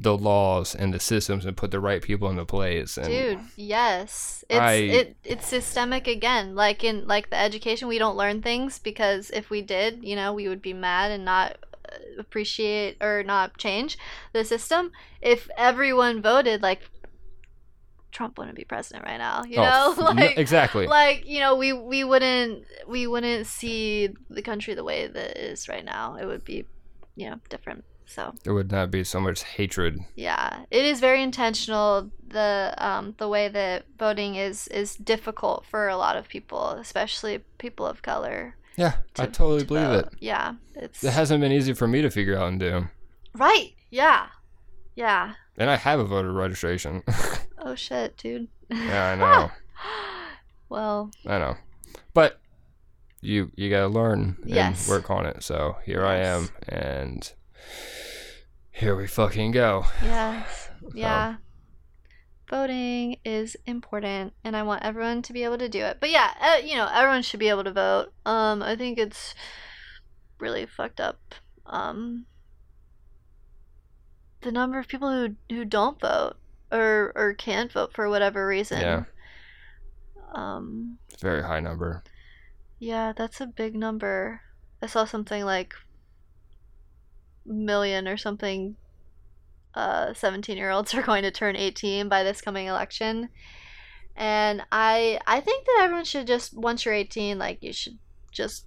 Speaker 2: the laws and the systems and put the right people into place. And
Speaker 1: Dude, yes. It's
Speaker 2: I-
Speaker 1: it it's systemic again. Like in like the education we don't learn things because if we did, you know, we would be mad and not uh, appreciate or not change the system. If everyone voted like Trump wouldn't be president right now, you
Speaker 2: Oh,
Speaker 1: know?
Speaker 2: f- <laughs> no-
Speaker 1: like
Speaker 2: exactly.
Speaker 1: like, you know, we we wouldn't we wouldn't see the country the way that it is right now. It would be, you know, different. So,
Speaker 2: there would not be so much hatred.
Speaker 1: yeah, it is very intentional. The um the way that voting is is difficult for a lot of people, especially people of color.
Speaker 2: Yeah, I totally
Speaker 1: to
Speaker 2: believe
Speaker 1: vote.
Speaker 2: it.
Speaker 1: Yeah, it's
Speaker 2: It hasn't been easy for me to figure out and do.
Speaker 1: right. Yeah, yeah.
Speaker 2: And I have a voter registration. <laughs>
Speaker 1: Oh shit, dude.
Speaker 2: yeah, I <laughs> know.
Speaker 1: well,
Speaker 2: I know. But you you gotta learn and
Speaker 1: Yes.
Speaker 2: work on it. So here I am, and here we fucking go.
Speaker 1: yes, yeah. Voting is important, and I want everyone to be able to do it. But yeah, uh, you know, everyone should be able to vote. Um, I think it's really fucked up. Um, the number of people who who don't vote or or can't vote for whatever reason.
Speaker 2: Yeah.
Speaker 1: Um.
Speaker 2: Very high number.
Speaker 1: Yeah, that's a big number. I saw something like million or something uh 17 year olds are going to turn 18 by this coming election and i i think that everyone should just once you're 18 like you should just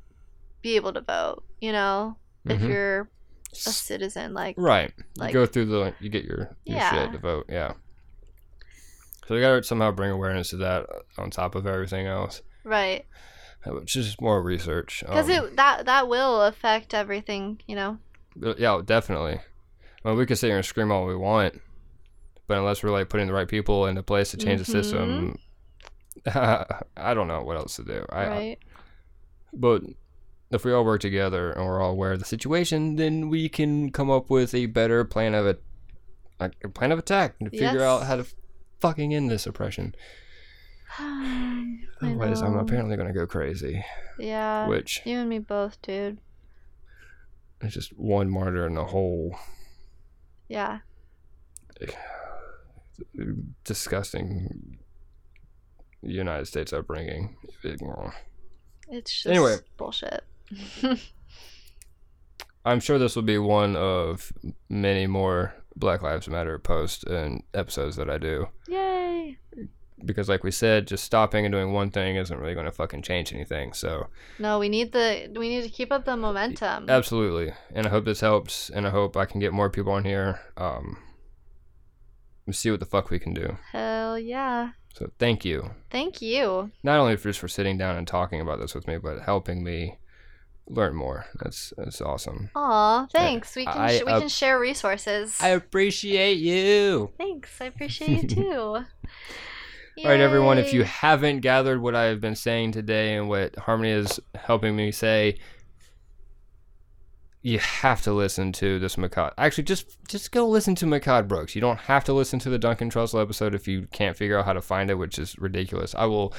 Speaker 1: be able to vote you know if
Speaker 2: Mhm.
Speaker 1: you're a citizen like
Speaker 2: Right.
Speaker 1: Like-
Speaker 2: you go through the you get your, your
Speaker 1: Yeah.
Speaker 2: shit to vote, yeah. So we gotta somehow bring awareness to that on top of everything else.
Speaker 1: right
Speaker 2: Which is more research.
Speaker 1: because
Speaker 2: um,
Speaker 1: it that that will affect everything you know
Speaker 2: Uh, Yeah, definitely. Well, we can sit here and scream all we want, but unless we're like putting the right people into place to change the mm-hmm. system, <laughs> I don't know what else to do. I,
Speaker 1: right
Speaker 2: but if we all work together and we're all aware of the situation, then we can come up with a better plan of it, like a plan of attack to figure
Speaker 1: Yes.
Speaker 2: out how to fucking end this oppression.
Speaker 1: I <sighs>
Speaker 2: Otherwise, I'm apparently gonna go crazy,
Speaker 1: yeah
Speaker 2: which
Speaker 1: you and me both dude
Speaker 2: is just one martyr in the whole
Speaker 1: yeah <sighs>
Speaker 2: disgusting United States upbringing.
Speaker 1: it's just
Speaker 2: Anyway.
Speaker 1: bullshit <laughs>
Speaker 2: I'm sure this will be one of many more Black Lives Matter posts and episodes that I do.
Speaker 1: yay
Speaker 2: Because, like we said, just stopping and doing one thing isn't really going to fucking change anything. So,
Speaker 1: No, we need the we need to keep up the momentum.
Speaker 2: absolutely. And I hope this helps. And I hope I can get more people on here. Um, and see what the fuck we can do.
Speaker 1: Hell yeah.
Speaker 2: So, thank you.
Speaker 1: Thank you.
Speaker 2: Not only for just for sitting down and talking about this with me, but helping me learn more. That's that's awesome.
Speaker 1: Aw, thanks. We can
Speaker 2: I
Speaker 1: sh- we can share resources.
Speaker 2: I appreciate you.
Speaker 1: Thanks. I appreciate you <laughs> too.
Speaker 2: All right, everyone, if you haven't gathered what I have been saying today and what Harmony is helping me say, you have to listen to this Makad. Actually, just just go listen to Makad Brooks. You don't have to listen to the Duncan Trussell episode if you can't figure out how to find it, which is ridiculous. I will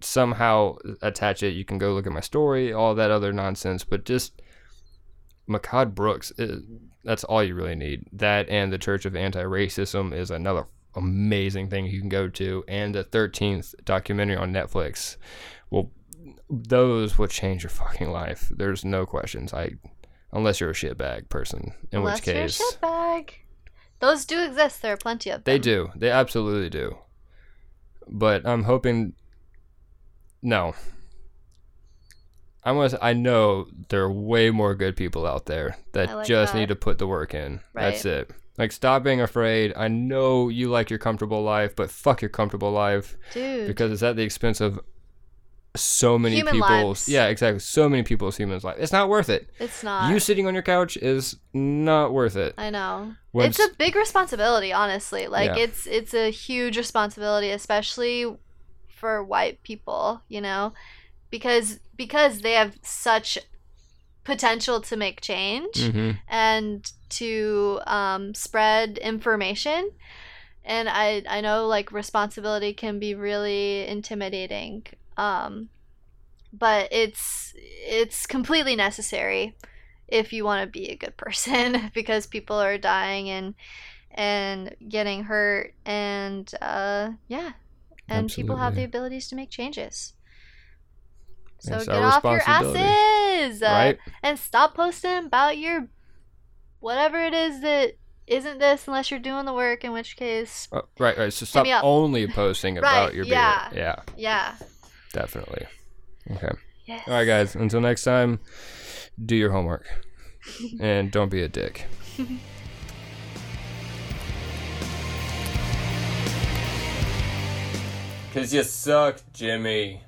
Speaker 2: somehow attach it. You can go look at my story, all that other nonsense, but just Makad Brooks, is, that's all you really need. That and the Church of Anti-Racism is another amazing thing you can go to, and the 13th documentary on Netflix. Well, those will change your fucking life. There's no questions. I, unless you're a shitbag person, in
Speaker 1: Unless
Speaker 2: which case
Speaker 1: you're a shitbag. Those do exist. There are plenty of them.
Speaker 2: they do. They absolutely do. But I'm hoping. No. I'm gonna. I know there are way more good people out there that
Speaker 1: like
Speaker 2: just
Speaker 1: that.
Speaker 2: need to put the work in. That's it. Like, stop being afraid. I know you like your comfortable life, but fuck your comfortable life
Speaker 1: Dude.
Speaker 2: because it's at the expense of so many
Speaker 1: Human
Speaker 2: people's.
Speaker 1: lives.
Speaker 2: Yeah, exactly. So many people's humans' life. It's not worth it.
Speaker 1: it's not.
Speaker 2: you sitting on your couch is not worth it.
Speaker 1: I know.
Speaker 2: When
Speaker 1: it's a big responsibility, honestly. Like
Speaker 2: Yeah.
Speaker 1: it's it's a huge responsibility, especially for white people, you know? Because because they have such potential to make change
Speaker 2: hmm
Speaker 1: and to um, spread information. And I I know like responsibility can be really intimidating. Um, but it's it's completely necessary if you want to be a good person <laughs> because people are dying and and getting hurt and uh yeah and people have the abilities to make changes so
Speaker 2: It's
Speaker 1: get off your asses uh,
Speaker 2: Right?
Speaker 1: and stop posting about your whatever it is that isn't this unless you're doing the work in which case
Speaker 2: Uh, right, right. So stop only posting <laughs> about
Speaker 1: Right,
Speaker 2: your
Speaker 1: yeah.
Speaker 2: beer. Yeah,
Speaker 1: yeah
Speaker 2: definitely. Okay.
Speaker 1: yes
Speaker 2: All right, guys. Until next time, do your homework <laughs> and don't be a dick. <laughs> Cause you suck, Jimmy.